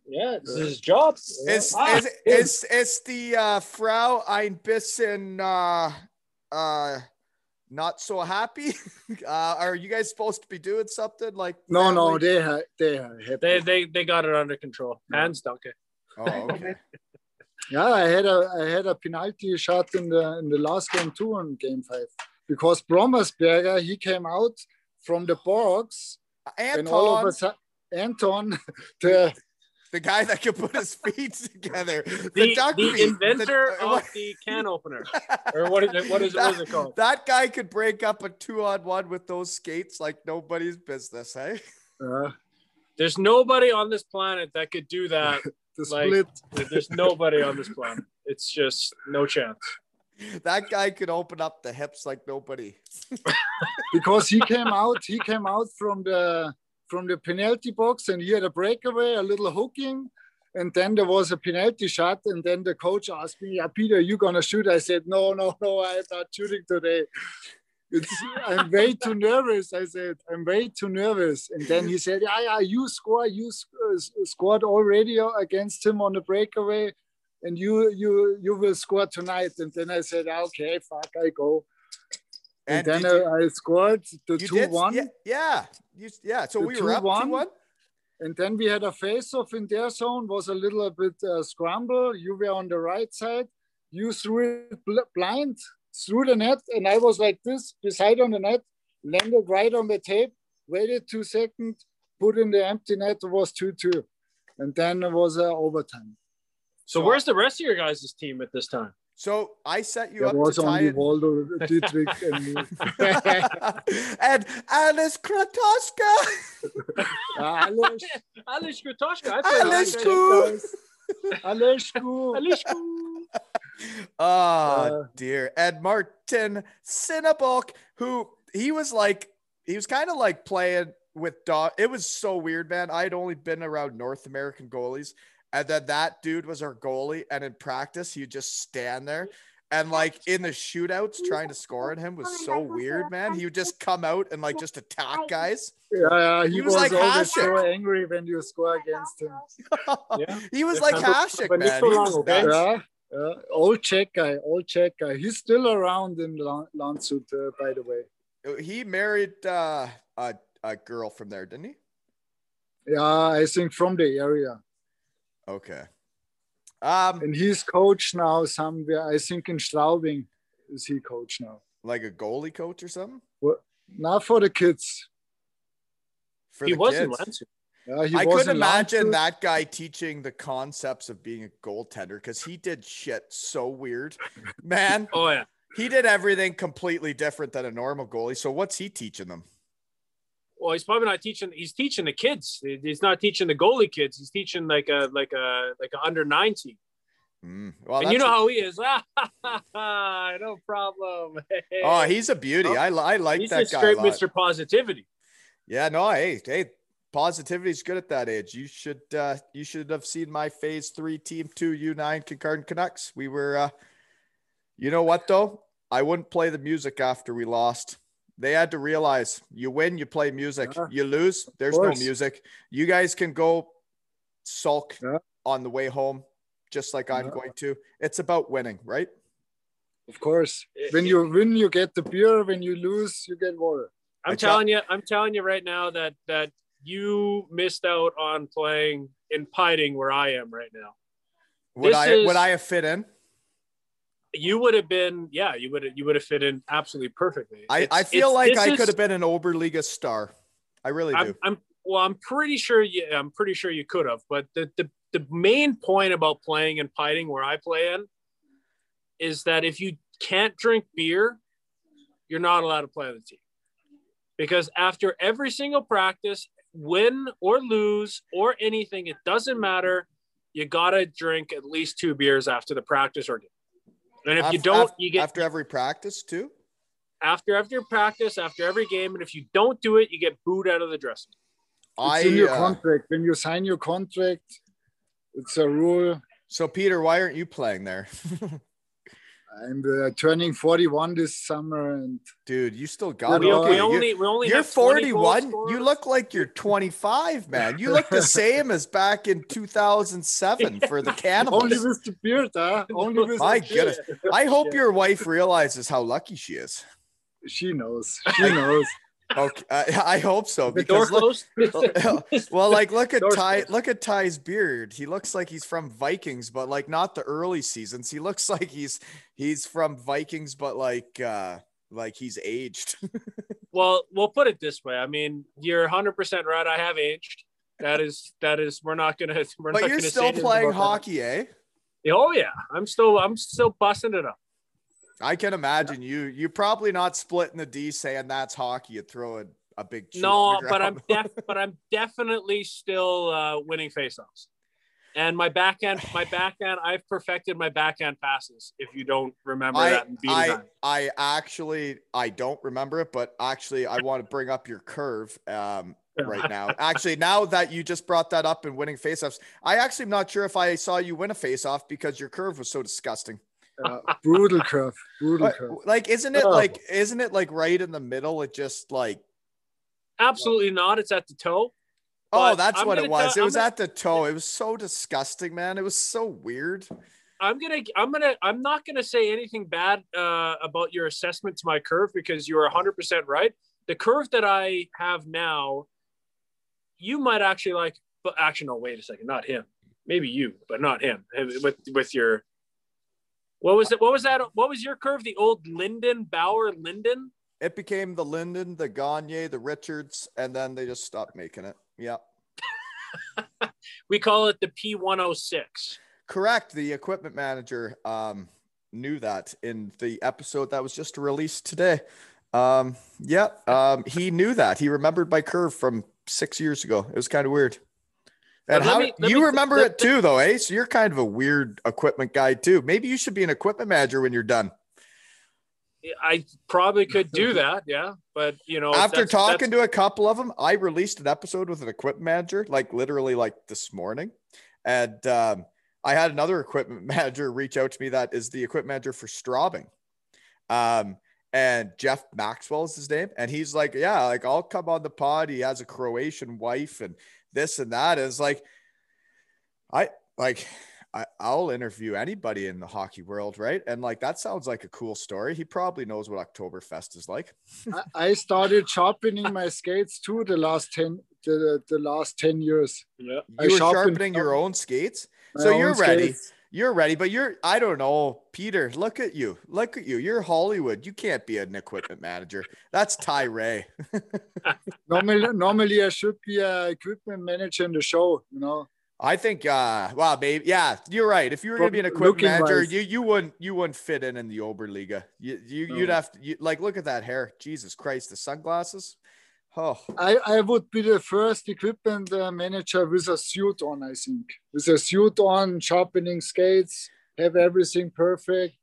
Yeah, this is his job. It's Ah, it's, it's it's the uh, Frau ein bisschen uh, uh, not so happy. uh, are you guys supposed to be doing something like? No, no, they ha- they are happy. They they they got it under control. Hands Duncan. Oh, okay. Yeah, I had a I had a penalty shot in the in the last game too in game five because Brommersberger he came out from the box and all of a sudden Anton the the guy that could put his feet together, the, The, duck the feet, inventor the- of the can opener, or what is it? What is it? What is it called? That guy could break up a two on one with those skates like nobody's business, hey? uh, There's nobody on this planet that could do that. the Like- split. There's nobody on this planet. It's just no chance. That guy could open up the hips like nobody. because he came out he came out from the from the penalty box and he had a breakaway a little hooking. And then there was a penalty shot and then the coach asked me yeah peter you gonna shoot? I said no no no i'm not shooting today. It's, i'm way too nervous. I said i'm way too nervous. And then he said yeah yeah you score you uh, scored already against him on the breakaway and you you you will score tonight. And then i said okay fuck i go and, And then you- I scored the two did? one, Yeah, yeah. You, yeah. So The we were up 2-1? two one. and then we had a face off in their zone. Was a little bit uh, scramble. You were on the right side. You threw it bl- blind through the net, and I was like this beside on the net, landed right on the tape. Waited two seconds, put in the empty net. It was two two, and then it was uh, overtime. So where's the rest of your guys' team at this time? So I set you There up was to tie only it. Waldo, Dietrich, and me. and Alice Kratoska. Ah, Alex, Alish Gratoshka. I played Alice with him. Koo. Alex, cool. Alish Koo. Oh Uh, dear. Ed Martin Cinnabulk, who he was like, he was kind of like playing with dog. It was so weird, man. I had only been around North American goalies, and then that dude was our goalie. And in practice, he'd just stand there. And like in the shootouts, trying to score at him was so weird, man. He would just come out and like just attack guys. Yeah, yeah, he, He was was, like always so Hasek. angry when you score against him. Yeah. he was Yeah, like but- Hashik, but man. Nico He Long, was okay? Yeah, yeah, old Czech guy, old Czech guy. He's still around in Lan- Landshut, uh, by the way. He married uh, a, a girl from there, didn't he? Yeah, I think from the area. Okay. Um, And he's coach now somewhere. I think in Straubing is he coach now. like a goalie coach or something Well, Not for the kids. for He the was in kids. Yeah, he I was could in imagine Landshut. that guy teaching the concepts of being a goaltender because he did shit so weird, man. Oh yeah. he did everything completely different than a normal goalie. So what's he teaching them? Well, he's probably not teaching. He's teaching the kids. He's not teaching the goalie kids. He's teaching like a like a like a under nine team. Mm, well, and you know how he is. No problem. oh, he's a beauty. I, I like he's that guy. straight a. Mr. Positivity. Yeah, no, hey, hey, positivity's good at that age. You should uh you should have seen my phase three team two U9 Kincardine Canucks. We were uh you know what though? I wouldn't play the music after we lost. They had to realize you win, you play music. Yeah. You lose, there's no music. You guys can go sulk Yeah. on the way home, just like I'm going to. It's about winning, right? Of course. Eh, eh, when eh. you win, you get the beer. When you lose, you get water. I'm I telling you, I'm telling you right now that that you missed out on playing in Peiting where I am right now. Would This I is- would I have fit in? You would have been, yeah, you would have, you would have fit in absolutely perfectly. I, I feel like I is- could have been an Oberliga star. I really do. I'm, I'm well. I'm pretty sure you. I'm pretty sure you could have. But the the the main point about playing and Peiting where I play in is that if you can't drink beer, you're not allowed to play on the team. Because after every single practice, win or lose or anything, it doesn't matter. You gotta drink at least two beers after the practice or game. And if you don't, af- you get after every practice too. after after practice, after every game, and if you don't do it, you get booed out of the dressing. room. I in your uh, contract. When you sign your contract, it's a rule. so Peter, why aren't you playing there, I'm uh, turning 41 this summer, and dude? You still got We, it. we You're- only we only You're have 20 goal 41. You look like you're 25, man. You look the same as back in 2007 for the only Cannibals. with the beard, huh? Only with My goodness. I hope your wife realizes how lucky she is. She knows. She knows. Okay, I, I hope so the because look, well, like look at Ty. closed. Look at Ty's beard. He looks like he's from Vikings, but like not the early seasons. He looks like he's he's from Vikings, but like uh like he's aged. well, we'll put it this way. I mean, you're 100 percent right. I have aged. That is that is. We're not gonna. We're but not you're gonna still playing hockey, eh? Oh yeah, I'm still I'm still busting it up. I can imagine you. You're probably not splitting the D saying that's hockey. You throw a, a big No, but I'm def but I'm definitely still uh, winning faceoffs. And my backhand, my backhand, I've perfected my backhand passes. If you don't remember I, that, I, time. I actually I don't remember it, but actually I want to bring up your curve um, right now. Actually, now that you just brought that up in winning faceoffs, I actually am not sure if I saw you win a faceoff because your curve was so disgusting. Uh, brutal curve. Brutal But, curve. like, isn't it Oh. like isn't it like right in the middle? It just like Absolutely not. It's at the toe. oh, that's I'm what it was. tell- it was gonna- at the toe. It was so disgusting, man. It was so weird. I'm gonna, I'm gonna, I'm not gonna say anything bad uh, about your assessment to my curve because you are 100 percent right. The curve that I have now, you might actually like, but actually, no. Wait a second, not him. Maybe you, but not him. With with your, what was it? What was that? What was your curve? The old Linden Bauer Linden. It became the Linden, the Gagne, the Richards, and then they just stopped making it. Yeah. We call it the P106. Correct. The equipment manager um, knew that in the episode that was just released today. Um, yeah, um, he knew that. He remembered my curve from six years ago. It was kind of weird. And how me- you me- remember let- it too, though, eh? So you're kind of a weird equipment guy too. Maybe you should be an equipment manager when you're done. I probably could do that, yeah. But you know, After that's- talking that's- to a couple of them, I released an episode with an equipment manager, like literally like this morning. And um, I had another equipment manager reach out to me that is the equipment manager for Straubing. Um, and Jeff Maxwell is his name. And he's like, Yeah, like I'll come on the pod. He has a Croatian wife and this and that. And it's like, I like, I, I'll interview anybody in the hockey world, right? And like, that sounds like a cool story. He probably knows what Oktoberfest is like. I, I started sharpening my skates too the last 10 the, the last 10 years. yeah. I You were sharpening your own skates. My So you're ready. skates. You're ready, but you're I don't know, Peter. Look at you. Look at you. You're Hollywood. You can't be an equipment manager. That's Ty Ray. Normally, normally I should be a equipment manager in the show, you know. I think uh well maybe yeah, you're right. If you were gonna be an equipment manager, wise. you you wouldn't you wouldn't fit in in the Oberliga. You, you you'd No. have to you, like look at that hair. Jesus Christ, the sunglasses. Oh, I, I would be the first equipment uh, manager with a suit on, I think. With a suit on, sharpening skates, have everything perfect,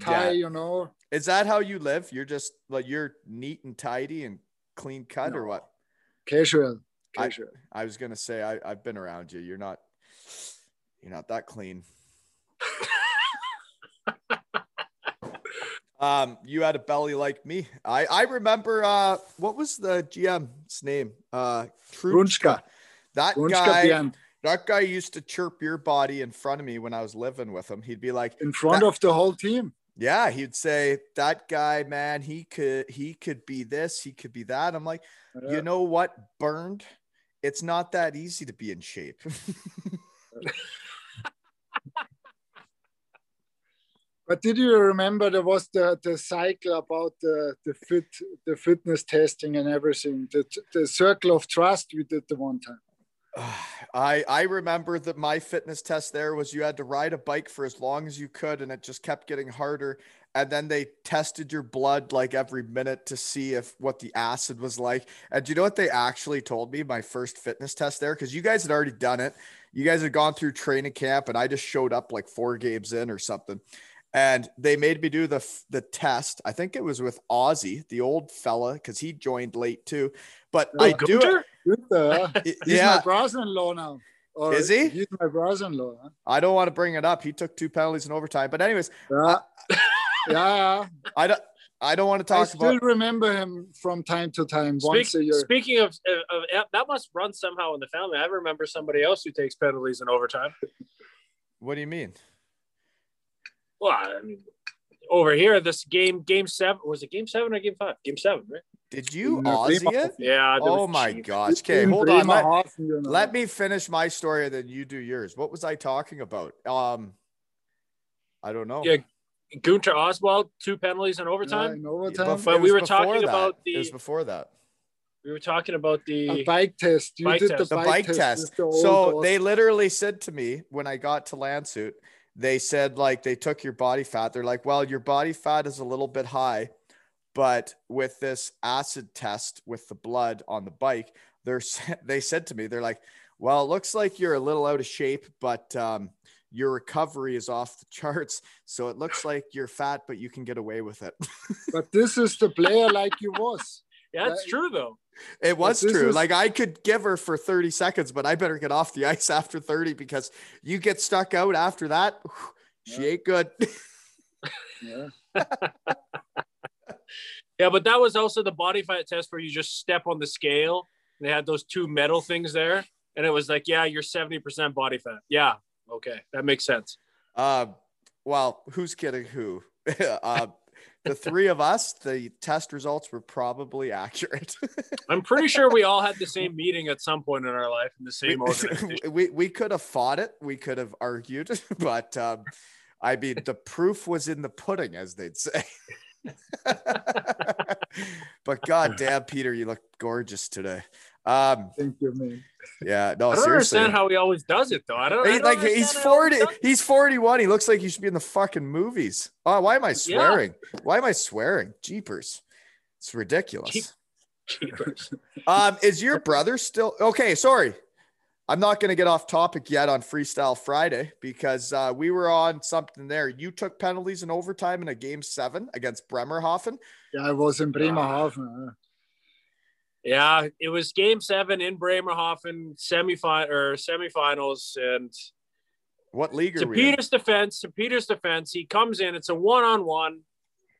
tie, Yeah. you know. is that how you live? You're just like you're neat and tidy and clean cut or what? Casual. I- Casual. I was gonna say I, I've been around you. You're not you're not that clean. um, you had a belly like me. I I remember uh what was the GM's name? Uh Brunschka. That guy that guy used to chirp your body in front of me when I was living with him. He'd be like, in front of the whole team. Yeah, he'd say that guy, man, he could he could be this, he could be that. I'm like, Yeah. you know what, burned? It's not that easy to be in shape. But did you remember there was the, the cycle about the, the fit the fitness testing and everything? The, the circle of trust we did the one time. I I remember that my fitness test there was you had to ride a bike for as long as you could and it just kept getting harder and then they tested your blood like every minute to see if what the acid was like. And do you know what they actually told me my first fitness test there cuz you guys had already done it. You guys had gone through training camp and I just showed up like 4 games in or something. And they made me do the the test. I think it was with Ozzy, the old fella, because he joined late too. But I Oh, do it. Gunter? Good, uh, He's he's yeah, my brother-in-law now. Or Is he? He's my brother-in-law. Huh? I don't want to bring it up. He took two penalties in overtime. But anyways, Yeah. yeah. I don't I don't want to talk about. I talk still about remember him from time to time, Speak, once a year. speaking of, of, of that must run somehow in the family. I remember somebody else who takes penalties in overtime. what do you mean? Well, I mean, over here, this game, game seven, was it game seven or game five? Game seven, right? Did you No, Aussie it? Yeah. Oh was- my gosh. Okay, hold on. Let, Bremerhaven, let me finish my story and then you do yours. What was I talking about? Um I don't know. Yeah, Gunter Oswald, two penalties in Yeah, overtime. in overtime. bef- But it we were talking that. about the. it was before that. We were talking about a the bike test. You Bike did test. the The bike, bike test. with the So horse. they literally said to me when I got to Landshut, they said like they took your body fat. They're like, well, your body fat is a little bit high, but with this acid test with the blood on the bike, they're they said to me, they're like, well, it looks like you're a little out of shape, but um, your recovery is off the charts. So it looks like you're fat, but you can get away with it. But this is the player like you was. yeah, it's that- true though. It was true. is- Like I could give her for 30 seconds, but I better get off the ice after 30 because you get stuck out after that. She Yeah. ain't good. Yeah. Yeah, but that was also the body fat test where you just step on the scale. And they had those two metal things there, and it was like, yeah, you're seventy percent body fat. Yeah, okay, that makes sense. Uh, well, who's kidding who? uh, the three of us, the test results were probably accurate. I'm pretty sure we all had the same meeting at some point in our life in the same we, organization. we, we could have fought it. We could have argued, but um, I mean, the proof was in the pudding, as they'd say. but god damn, Peter, you look gorgeous today. Um, Thank you, man. Yeah, no, I don't seriously. understand how he always does it though. I don't. I don't like he's how he 40 he's 41 he looks like he should be in the fucking movies oh why am i swearing why am i swearing jeepers it's ridiculous Jeep- Jeepers. um is your brother still okay sorry i'm not going to get off topic yet on freestyle friday because uh we were on something there you took penalties in overtime in a game seven against bremerhaven Yeah, I was in Bremerhaven. uh, Yeah, it was Game Seven in Bremerhaven, semifinal or semifinals, and what league are to we in? Peter's defense, to Peter's defense, he comes in. It's a one-on-one.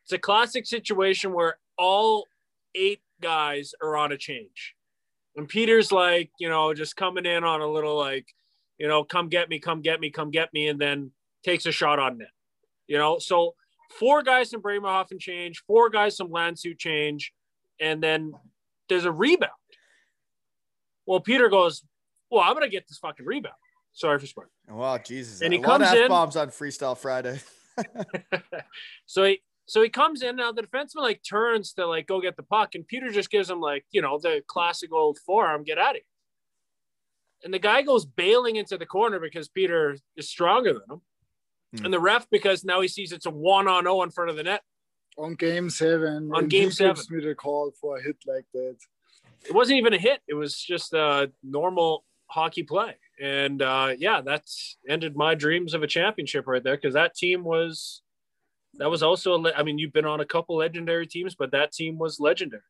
It's a classic situation where all eight guys are on a change, and Peter's like, you know, just coming in on a little like, you know, come get me, come get me, come get me, and then takes a shot on net. You know, so four guys from Bremerhaven change, four guys from Landshut change, and then there's a rebound. Well, Peter goes, Well, I'm gonna get this fucking rebound. Sorry for swearing. wow jesus And he comes in- f-bombs on freestyle friday so he so he comes in now the defenseman like turns to like go get the puck and Peter just gives him like you know the classic old forearm get out of here and the guy goes bailing into the corner because Peter is stronger than him Hmm. and the ref because now he sees it's a one on zero in front of the net on game seven. On game he seven. gives me the call for a hit like that. it wasn't even a hit it was just a normal hockey play and uh yeah that's ended my dreams of a championship right there because that team was that was also a le- I mean you've been on a couple legendary teams but that team was legendary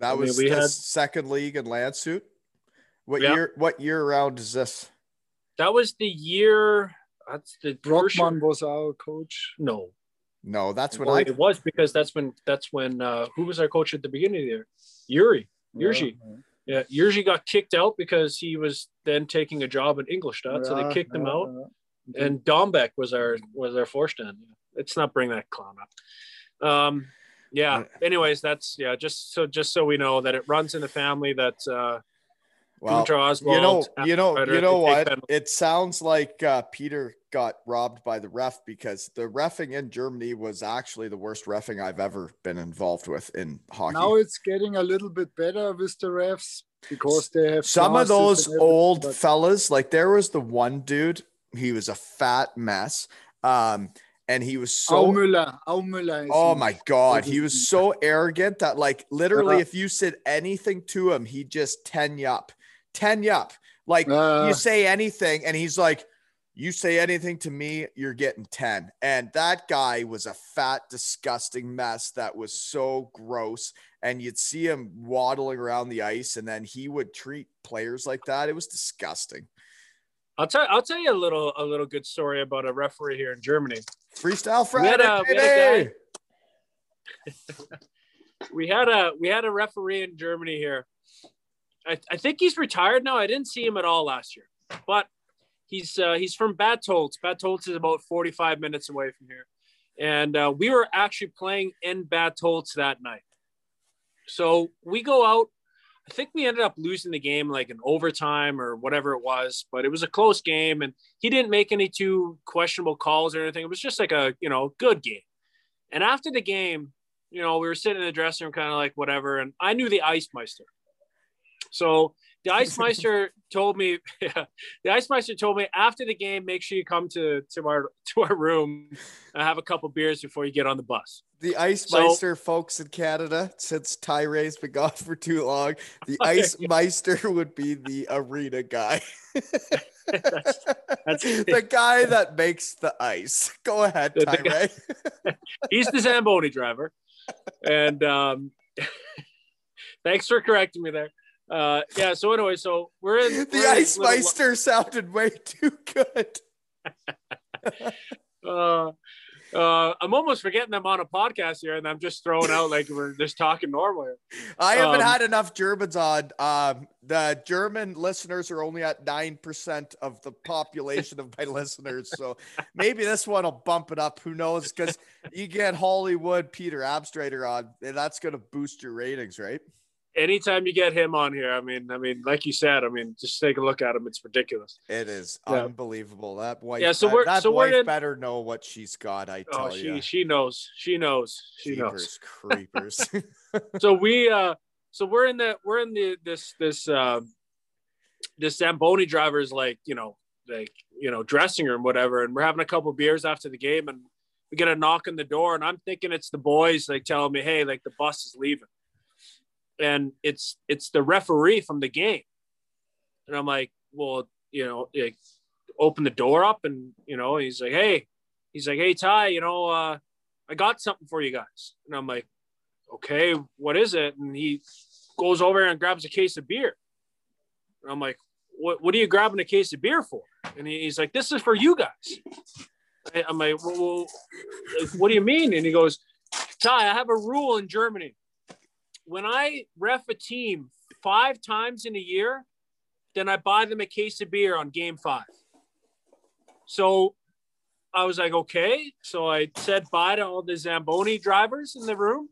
That I mean, was we the had- second league in Landshut. What Yeah. year? What year round is this? That was the year. That's the first year- Brockman was our coach. No, No, that's when well, I. it was because that's when that's when uh, who was our coach at the beginning of the year? Yuri. Yurji. Yeah, Yeah, Yurji got kicked out because he was then taking a job at Ingolstadt, so they yeah, kicked him out. yeah. And Dombeck was our was our forestand. let's not bring that clown up. Um, yeah. Anyways, that's yeah. Just so just so we know that it runs in the family that uh, Well, Oswald, you know, Adam you know, Ryder, you know they take what? It sounds like uh, Peter got robbed by the ref because the refing in Germany was actually the worst refing I've ever been involved with in hockey. Now it's getting a little bit better with the refs because they have Some of those old but- fellas, like there was the one dude, he was a fat mess. Um, and he was so Aumüller, Aumüller. is Oh my god, he was so arrogant that like literally Uh, if you said anything to him, he'd just 10 you up. 10 you up. Like Uh, you say anything and he's like you say anything to me, you're getting 10. And that guy was a fat disgusting mess that was so gross and you'd see him waddling around the ice and then he would treat players like that. It was disgusting. I'll tell I'll tell you a little a little good story about a referee here in Germany. Freestyle We had Friday. a- we had a baby! we had a we had a referee in Germany here. I, I think he's retired now. I didn't see him at all last year, but he's uh, he's from. Bad Tölz is about 45 minutes away from here, and uh, we were actually playing in Bad Tölz that night. So we go out. I think we ended up losing the game like in overtime or whatever it was, but it was a close game, and he didn't make any too questionable calls or anything. It was just like a you know good game. And after the game, you know, we were sitting in the dressing room, kind of like whatever. And I knew the Ice Meister. So the Ice Meister told me, yeah, the Ice Meister told me after the game, make sure you come to, to our to our room and have a couple beers before you get on the bus. The Ice So- Meister, folks in Canada, since Tyree's been gone for too long, the Okay, Ice Meister would be the arena guy. That's- that's- the guy that makes the ice. Go ahead, The- the guy- Tyree. He's the Zamboni driver. And um, thanks for correcting me there. Uh, yeah. So anyway, so we're in The we're Ice Meister sounded way too good. uh, uh, I'm almost forgetting them on a podcast here, and I'm just throwing out like we're just talking normally. I haven't Um, had enough Germans on. Um, the German listeners are only at 9% of the population of my listeners. So maybe this one will bump it up. Who knows? Because you get Hollywood Peter Abstreiter on, and that's going to boost your ratings, right? Anytime you get him on here, I mean, I mean, like you said, I mean, just take a look at him. It's ridiculous. It is Yeah. unbelievable. That wife, Yeah, so we're- that so we're in- better know what she's got. I tell Oh, she you. she knows. She knows. She knows. Creepers. so we uh so we're in the we're in the this this uh this Zamboni driver's like you know like you know dressing room whatever and we're having a couple beers after the game and we get a knock on the door and I'm thinking it's the boys like telling me hey like the bus is leaving and it's it's the referee from the game and I'm like well you know like, open the door up and you know he's like hey he's like hey Ty you know uh I got something for you guys and I'm like okay, what is it? And he goes over and grabs a case of beer. And I'm like, what, what are you grabbing a case of beer for? And he's like, this is for you guys. I'm like, well, well, what do you mean? And he goes, Ty, I have a rule in Germany. When I ref a team five times in a year, then I buy them a case of beer on game five. So I was like, okay. So I said bye to all the Zamboni drivers in the room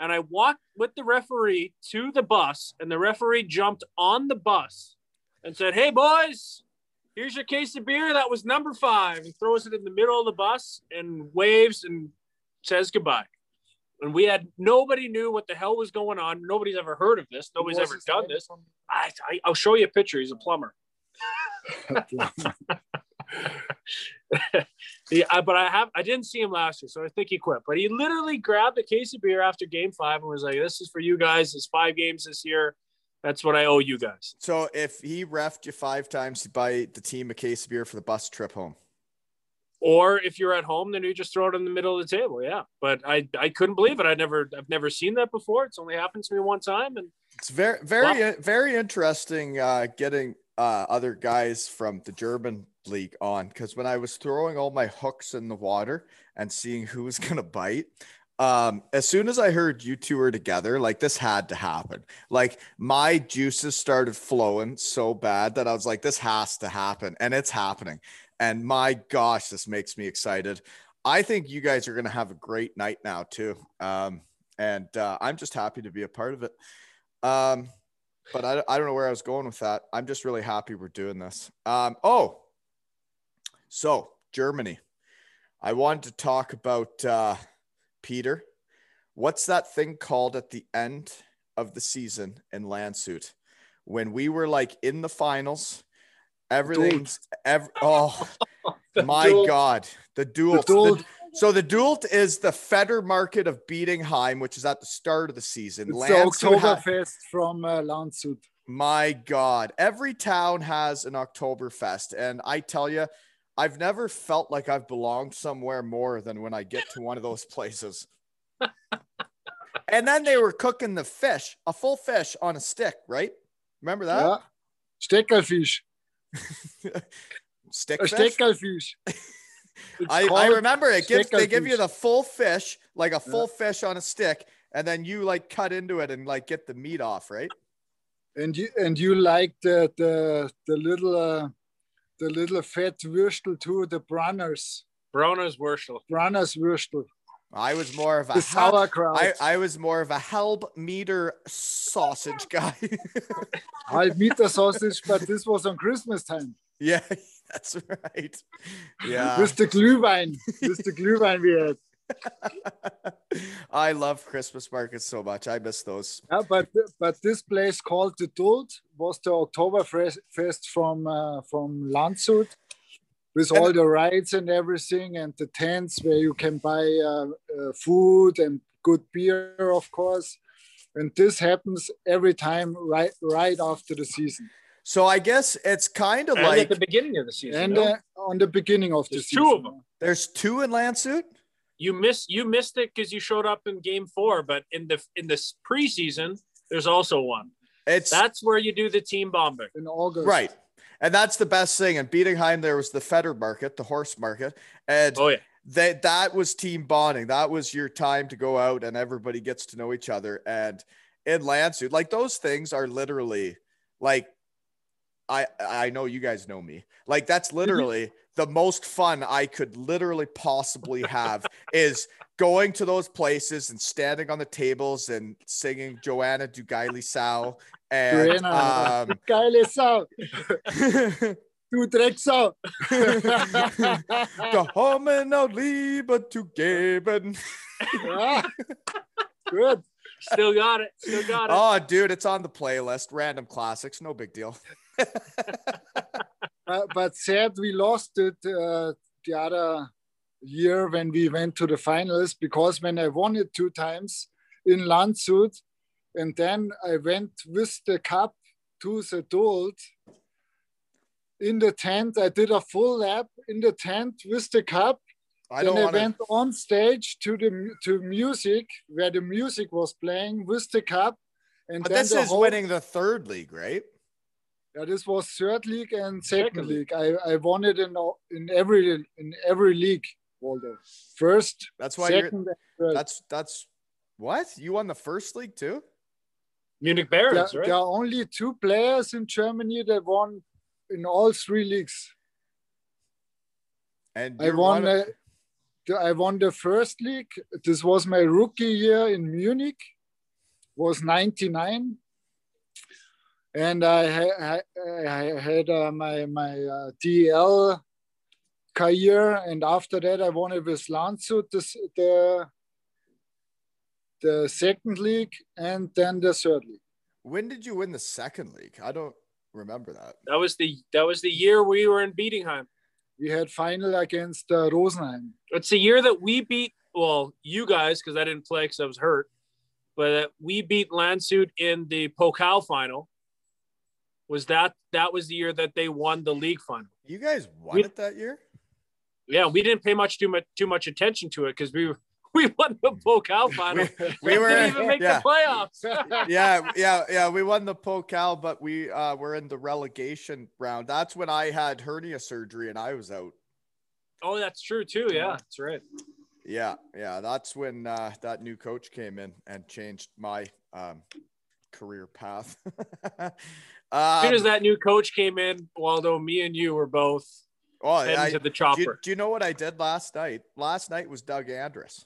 and I walked with the referee to the bus, and the referee jumped on the bus and said, Hey, boys, here's your case of beer. That was number five. He throws it in the middle of the bus and waves and says goodbye. And we had nobody knew what the hell was going on. Nobody's ever heard of this. Nobody's ever done this. I, I, I'll show you a picture. He's a plumber. yeah, I- but I have I didn't see him last year, so I think he quit. But he literally grabbed a case of beer after game five and was like, "This is for you guys. It's five games this year. That's what I owe you guys." so if he refed you five times, you buy the team a case of beer for the bus trip home. Or if you're at home, then you just throw it in the middle of the table. Yeah, but I I couldn't believe it. I never I've never seen that before. It's only happened to me one time, and It's very, very, very interesting uh, getting uh, other guys from the German league on because when I was throwing all my hooks in the water and seeing who was gonna bite, um, as soon as I heard you two were together, like this had to happen. Like my juices started flowing so bad that I was like, this has to happen, and it's happening. And my gosh, this makes me excited. I think you guys are going to have a great night now too. Um, and uh, I'm just happy to be a part of it. Um, but I, I don't know where I was going with that. I'm just really happy we're doing this. Um, oh, so Germany. I wanted to talk about uh, Peter. What's that thing called at the end of the season in Landshut when we were like in the finals? Everything's ev- oh my god, the Dult. The Dult- The- so the Dult is the Feder market of Bietigheim, which is at the start of the season. It's the Landshut ha- Oktoberfest from uh, Landshut. my God, every town has an Oktoberfest. And I tell you, I've never felt like I've belonged somewhere more than when I get to one of those places. and then they were cooking the fish, a full fish on a stick, right? Remember that? Yeah. Steckerlfisch. Stick A fish? Steckerlfisch. It's I, I remember it gives they give you the full fish, like a full fish on a stick, and then you like cut into it and like get the meat off, right? and you and you like the the the little uh, the little fat würstel too, the Branners. Brona's Wurstel. Branners würstel. I was more of a hel- sauerkraut. I, I was more of a helb meter sausage guy. Halb meter sausage, but this was on Christmas time. yeah, that's right. Yeah. With the Glühwein. With the Glühwein we had. I love Christmas markets so much. I miss those. Yeah, but but this place called the Dult was the Oktoberfest from uh, from Landshut, with all the rides and everything, and the tents where you can buy uh, uh, food and good beer, of course. And this happens every time right right after the season, So I guess it's kind of And like at the beginning of the season. and no? uh, on the beginning of the There's season. two of them. there's two in Landshut. you missed you missed it because you showed up in game four, but in the in this preseason, there's also one. It's That's where you do the team bombing. in August. right. And that's the best thing. In Bietigheim, there was the Feder market, the horse market. And Oh yeah. that that was team bonding. That was your time to go out and everybody gets to know each other. And in Landshut, like those things are literally like I I know you guys know me. Like that's mm-hmm. literally the most fun I could literally possibly have is going to those places and standing on the tables and singing Joanna Du Geile Sau and Joanna, um, du geile Sau, du Drecksau. Gekommen aus Liebe zu geben. yeah. Good. Still got it. Still got it. Oh, dude, it's on the playlist. Random classics, no big deal. Uh, but sad we lost it uh, the other year when we went to the finals because when I won it two times in Landshut and then I went with the cup to the Dult. in the tent. I did a full lap in the tent with the cup. I then don't I want to. went on stage to the to music where the music was playing with the cup. And But then this the is whole- winning the third league, right? yeah, this was third league and second, Second league. I, I won it in all- in every in every league, Waldo. First, That's why you're. second. That's that's what you won the first league too. Munich There, right? there are only two players in Germany that won in all three leagues. And I won. one- Uh, the, I won the first league. This was my rookie year in Munich. Was '99, and I, ha- I, I had uh, my my uh, DEL career, and after that I won it with Landshut, this, the the second league, and then the third league. when did you win the second league? I don't remember that. That was the that was the year we were in Bietigheim. We had final against uh, Rosenheim. It's the year that we beat well, you guys, because I didn't play because I was hurt, but uh, we beat Landshut in the Pokal final. Was that that was the year that they won the league final? You guys won We- it that year. Yeah, we didn't pay much too much too much attention to it because we we won the Pokal final. We, we were didn't even make yeah. the playoffs. yeah, yeah, yeah. We won the Pokal, but we uh, were in the relegation round. That's when I had hernia surgery and I was out. oh, that's true too. Yeah, that's right. Yeah, yeah. That's when uh, that new coach came in and changed my um, career path. As soon as um, that new coach came in, Waldo, me and you were both Oh, heading I, to the do, you, chopper. do you know what I did last night? Last night was Doug Andrus.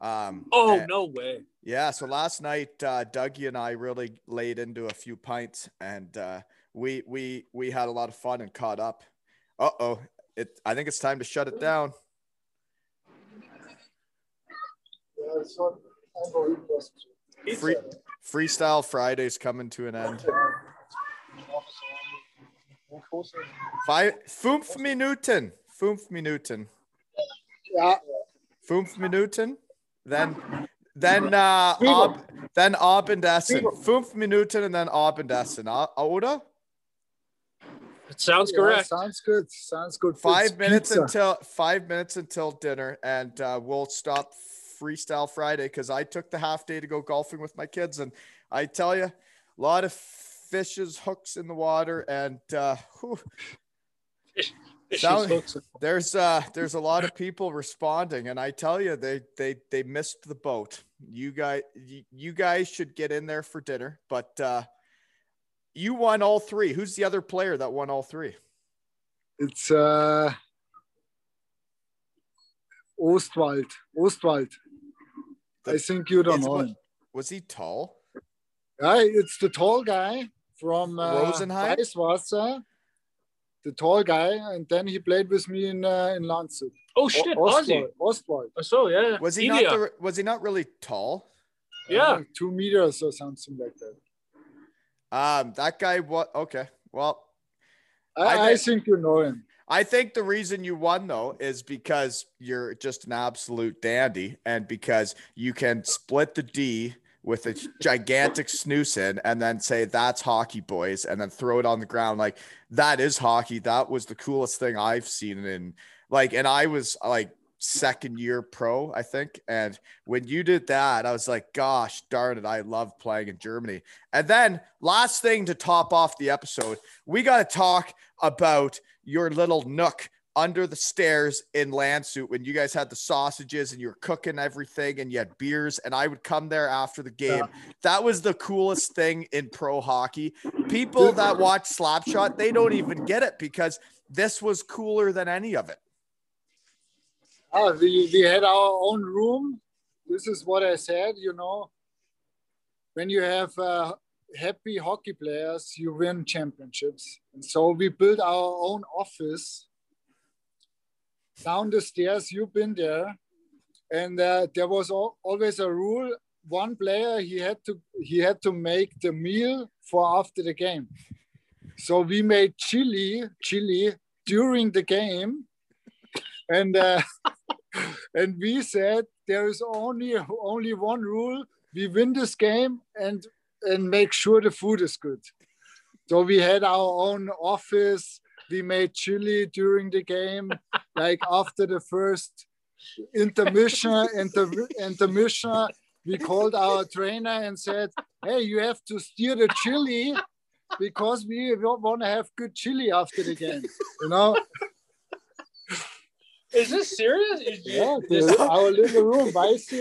Um, oh and- no way! Yeah, so last night uh, Dougie and I really laid into a few pints, and uh, we we we had a lot of fun and caught up. Uh oh, it. I think it's time to shut it down. Free, Freestyle Friday's coming to an end. Five, fünf Minuten, fünf Minuten, Ja, fünf Minuten. Then, then uh, Ab, then Abendessen. Fünf Minuten and then Abendessen. Uh, oder? It sounds yeah, correct. sounds good. Sounds good. five It's minutes pizza. until five minutes until dinner and uh, we'll stop freestyle friday because i took the half day to go golfing with my kids and i tell you a lot of fishes hooks in the water and uh, Fish Sound- there's uh there's a lot of people responding and i tell you they they they missed the boat you guys you, you guys should get in there for dinner but uh you won all three who's the other player that won all three It's uh, Ostwald. Ostwald. I think you don't know him. was he tall Yeah, it's the tall guy from uh, Rosenheim? Weißwasser. The tall guy, and then he played with me in uh, in Landshut. Oh shit, O- Ozzy. Ostwald. Ostwald. I saw, yeah. Was he Ilya. not the, was he not really tall? Yeah. Uh, two meters or something like that. Um, that guy. What? Okay. Well, I I, I think you know him. I think the reason you won though is because you're just an absolute dandy, and because you can split the D with a gigantic snooze in, and then say that's hockey, boys, and then throw it on the ground like that is hockey. That was the coolest thing I've seen in like, and I was like second year pro, I think. And when you did that, I was like, gosh darn it, I love playing in Germany. And then last thing to top off the episode, we got to talk about your little nook under the stairs in Landshut when you guys had the sausages and you were cooking everything and you had beers and I would come there after the game. That was the coolest thing in pro hockey. People that watch Slapshot, they don't even get it because this was cooler than any of it. Ah, we, we had our own room. This is what I said, you know. When you have uh, happy hockey players, you win championships. And so we built our own office down the stairs. You've been there. And uh, there was al- always a rule. One player he had to he had to make the meal for after the game. So we made chili chili during the game, and uh, and we said there is only only one rule we win this game and and make sure the food is good so we had our own office we made chili during the game like after the first intermission inter, intermission we called our trainer and said hey you have to steer the chili because we want to have good chili after the game you know Is this serious? Is you- yeah, this- the, our little room. Weissy,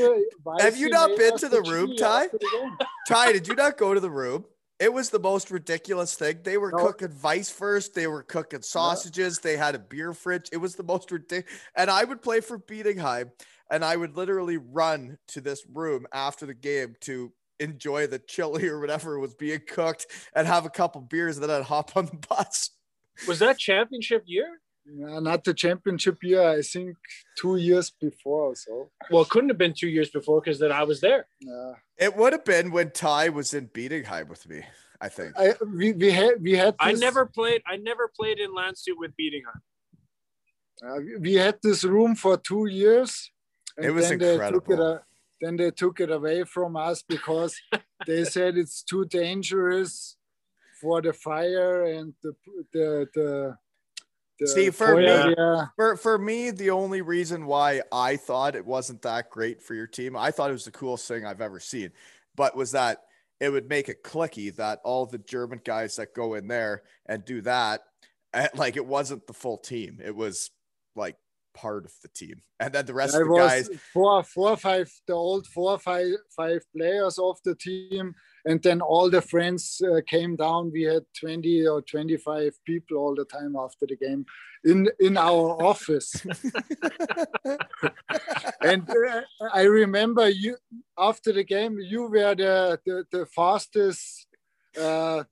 Have you not been to the room, Ty? the. Ty, did you not go to the room? It was the most ridiculous thing. They were No. cooking Weißwurst. They were cooking sausages. They had a beer fridge. It was the most ridiculous. And I would play for Bietigheim, and I would literally run to this room after the game to enjoy the chili or whatever was being cooked and have a couple beers. And then I'd hop on the bus. was that championship year? Yeah, not the championship year. I think two years before or so. Well, it couldn't have been two years before because then I was there. Yeah. It would have been when Ty was in Beating Bietigheim with me. I think. I, we, we had we had I never played. I never played in Landshut with Bietigheim. uh, we- we had this room for two years. It was then They took it, incredible. uh, then they took it away from us because they said it's too dangerous for the fire and the the the. The See, for me- fire. For for me, the only reason why I thought it wasn't that great for your team, I thought it was the coolest thing I've ever seen, but was that it would make it clicky that all the German guys that go in there and do that, eh, like it wasn't the full team. It was like part of the team, and then the rest I of the guys. four, four, five, the old four, five, five players of the team, and then all the friends uh, came down. We had twenty or twenty-five people all the time after the game in in our office. and uh, I remember you after the game, you were the the, the fastest uh,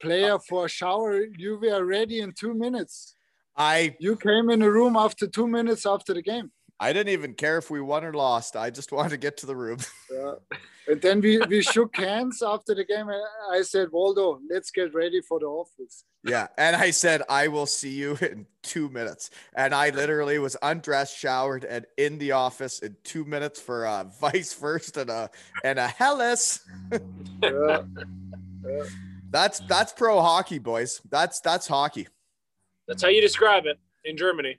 player for a shower. You were ready in two minutes. I You came in the room after two minutes after the game. I didn't even care if we won or lost. I just wanted to get to the room. Yeah. And then we, we shook hands after the game. I said, Waldo, let's get ready for the office. Yeah. And I said, I will see you in two minutes. And I literally was undressed, showered, and in the office in two minutes for uh, a Weißwurst and a and a Helles. Yeah. That's that's pro hockey, boys. That's that's hockey. That's how you describe it in Germany.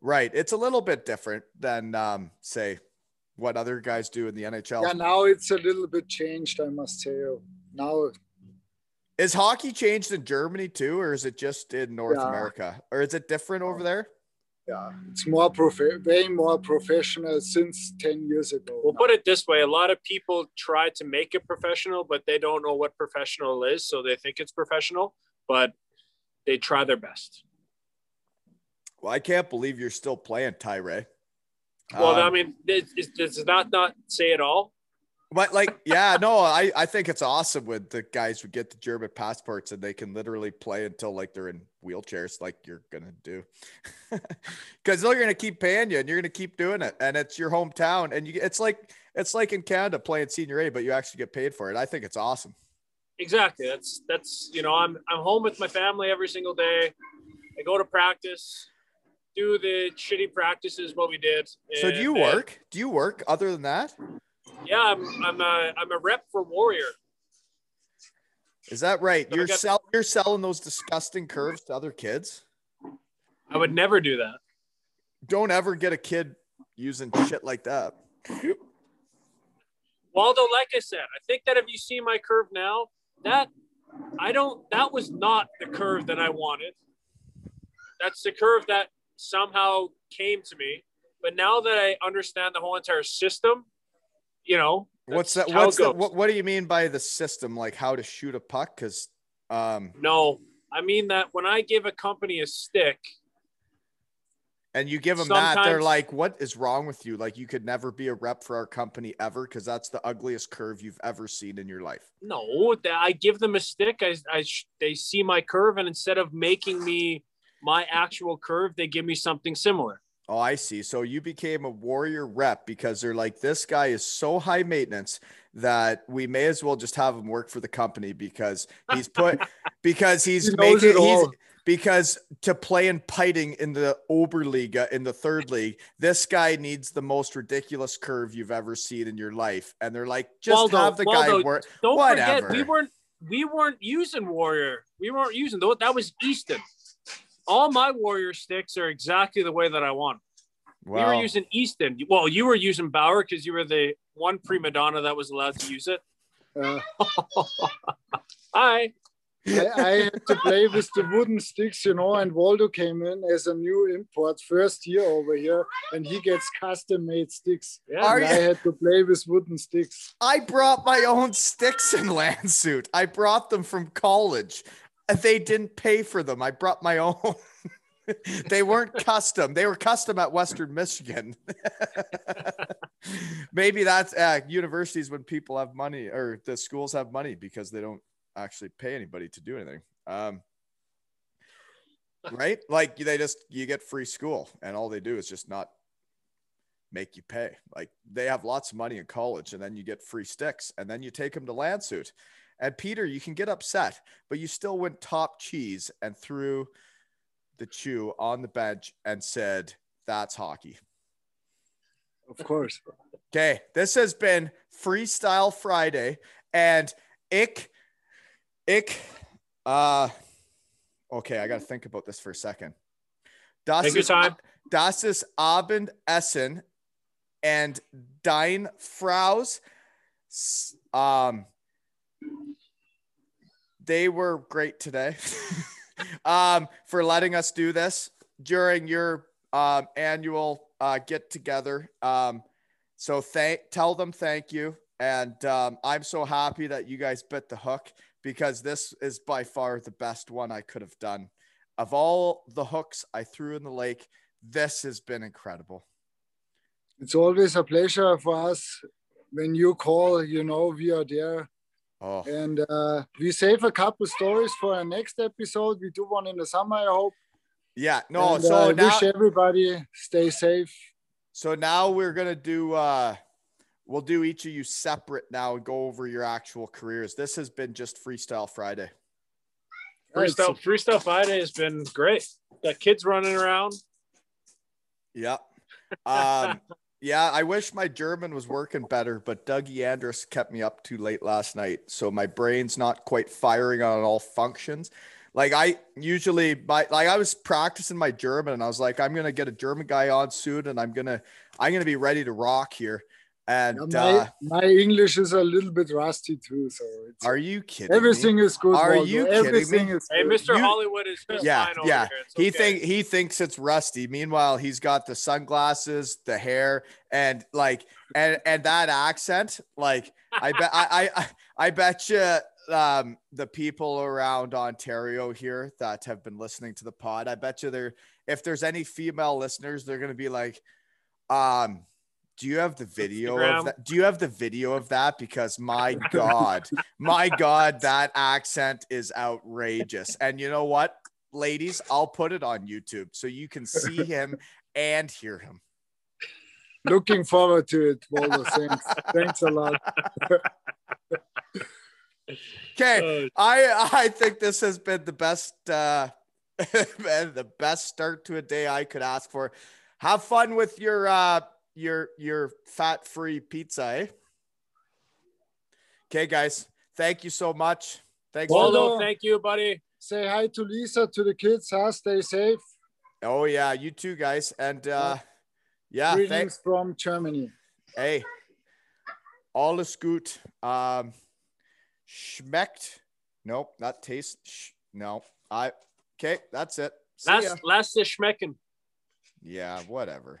Right. It's a little bit different than um, say what other guys do in the NHL. yeah, now it's a little bit changed, I must tell you. Now, Is hockey changed in Germany too, or is it just in North Yeah. America? Or is it different over there? yeah, it's more prof- way more professional since 10 years ago. We'll put it this way: a lot of people try to make it professional, but they don't know what professional is, so they think it's professional, but they try their best. Well, I can't believe you're still playing Tyre. Well, Um, I mean, does that not say it all? But like, yeah, no, I, I think it's awesome when the guys would get the German passports and they can literally play until like they're in wheelchairs, like you're gonna do, because they're gonna keep paying you and you're gonna keep doing it, and it's your hometown, and you, it's like it's like in Canada playing senior A, but you actually get paid for it. I think it's awesome. Exactly. That's that's you know, I'm I'm home with my family every single day. I go to practice, do the shitty practices what we did. So do you and uh, work? Do you work other than that? Yeah, I'm I'm a I'm a rep for Warrior. Is that right? So You're got- sell, you're selling those disgusting curves to other kids. I would never do that. Don't ever get a kid using shit like that. Waldo, like I said, I think that if you see my curve now, that I don't that was not the curve that I wanted. That's the curve that somehow came to me. But now that I understand the whole entire system, you know, What's that? What's that? What, what do you mean by the system? Like how to shoot a puck? Because um, No, I mean that when I give a company a stick, and you give them that, they're like, "What is wrong with you? Like you could never be a rep for our company ever because that's the ugliest curve you've ever seen in your life." no, I give them a stick. I, I they see my curve, and instead of making me my actual curve, they give me something similar. Oh, I see. So you became a warrior rep because they're like, this guy is so high maintenance that we may as well just have him work for the company because he's put because he's He making he's because to play in Peiting in the Oberliga in the third league, this guy needs the most ridiculous curve you've ever seen in your life. And they're like, just Waldo, have the guy work. Don't Whatever. forget, we weren't we weren't using Warrior. We weren't using those. That was Easton. All my Warrior sticks are exactly the way that I want. we were using Easton. Well, you were using Bauer because you were the one prima donna that was allowed to use it. Uh, Hi. I, I had to play with the wooden sticks, you know, and Waldo came in as a new import first year over here, and he gets custom made sticks. Yeah. And you- I had to play with wooden sticks. I brought my own sticks in Landshut. I brought them from college. They didn't pay for them. I brought my own. they weren't custom. They were custom at Western Michigan. Maybe that's uh, universities when people have money or the schools have money because they don't actually pay anybody to do anything. Um, right? Like they just you get free school and all they do is just not make you pay. Like they have lots of money in college and then you get free sticks and then you take them to Landshut. And Peter, you can get upset, but you still went top cheese and threw the chew on the bench and said, That's hockey. Of course. Okay, this has been Freestyle Friday, and ich, ich, uh, okay, I got to think about this for a second. Das Take your ist, time. das ist Abendessen and dein Frau's, um, they were great today, um, for letting us do this during your um, annual uh, get together. Um, so thank tell them thank you, and um, I'm so happy that you guys bit the hook because this is by far the best one I could have done. Of all the hooks I threw in the lake, this has been incredible. It's always a pleasure for us when you call. You know we are there. Oh, And uh, we save a couple stories for our next episode. We do one in the summer, I hope. yeah. No, And, so uh, now, wish everybody stay safe. so now we're gonna do. uh We'll do each of you separate now and go over your actual careers. This has been just Freestyle Friday. Freestyle Freestyle Friday has been great. Got kids running around. Yeah. Um, yeah, I wish my German was working better, but Dougie Andrus kept me up too late last night. So my brain's not quite firing on all functions. Like I usually my like I was practicing my German and I was like, I'm gonna get a German guy on soon and I'm gonna I'm gonna be ready to rock here. Yeah, And my, uh, my English is a little bit rusty too, so it's, are you kidding? me? everything is good. Are Waldo. you kidding everything me? is Hey. Mr. You- Hollywood is just yeah, fine over yeah. here. He okay. think he thinks it's rusty. Meanwhile, he's got the sunglasses, the hair, and like and and that accent. Like I bet I I I bet you um the people around Ontario here that have been listening to the pod, I bet you they're if there's any female listeners, they're gonna be like, um, do you have the video Instagram. of that? Do you have the video of that? Because my God, my God, that accent is outrageous. And you know what, ladies, I'll put it on YouTube so you can see him and hear him. Looking forward to it, Waldo. Thanks. Thanks a lot. Okay, Uh, I I think this has been the best uh and the best start to a day I could ask for. Have fun with your uh your your fat-free pizza, eh? Okay, guys. Thank you so much. Thanks. for- Waldo, Waldo. thank you, buddy. Say hi to Lisa, to the kids. Huh? Stay safe. oh yeah, you too, guys. And uh yeah, Greetings thanks. from Germany. Hey, alles gut. Um, schmeckt. Nope, not taste. Sh- no, I. Okay, that's it. See ya. Last, last is schmecken. Yeah, whatever.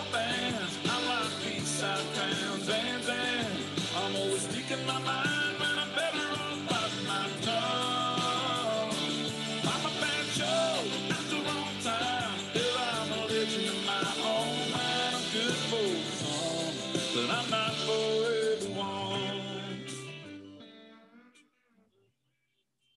speaking my mind.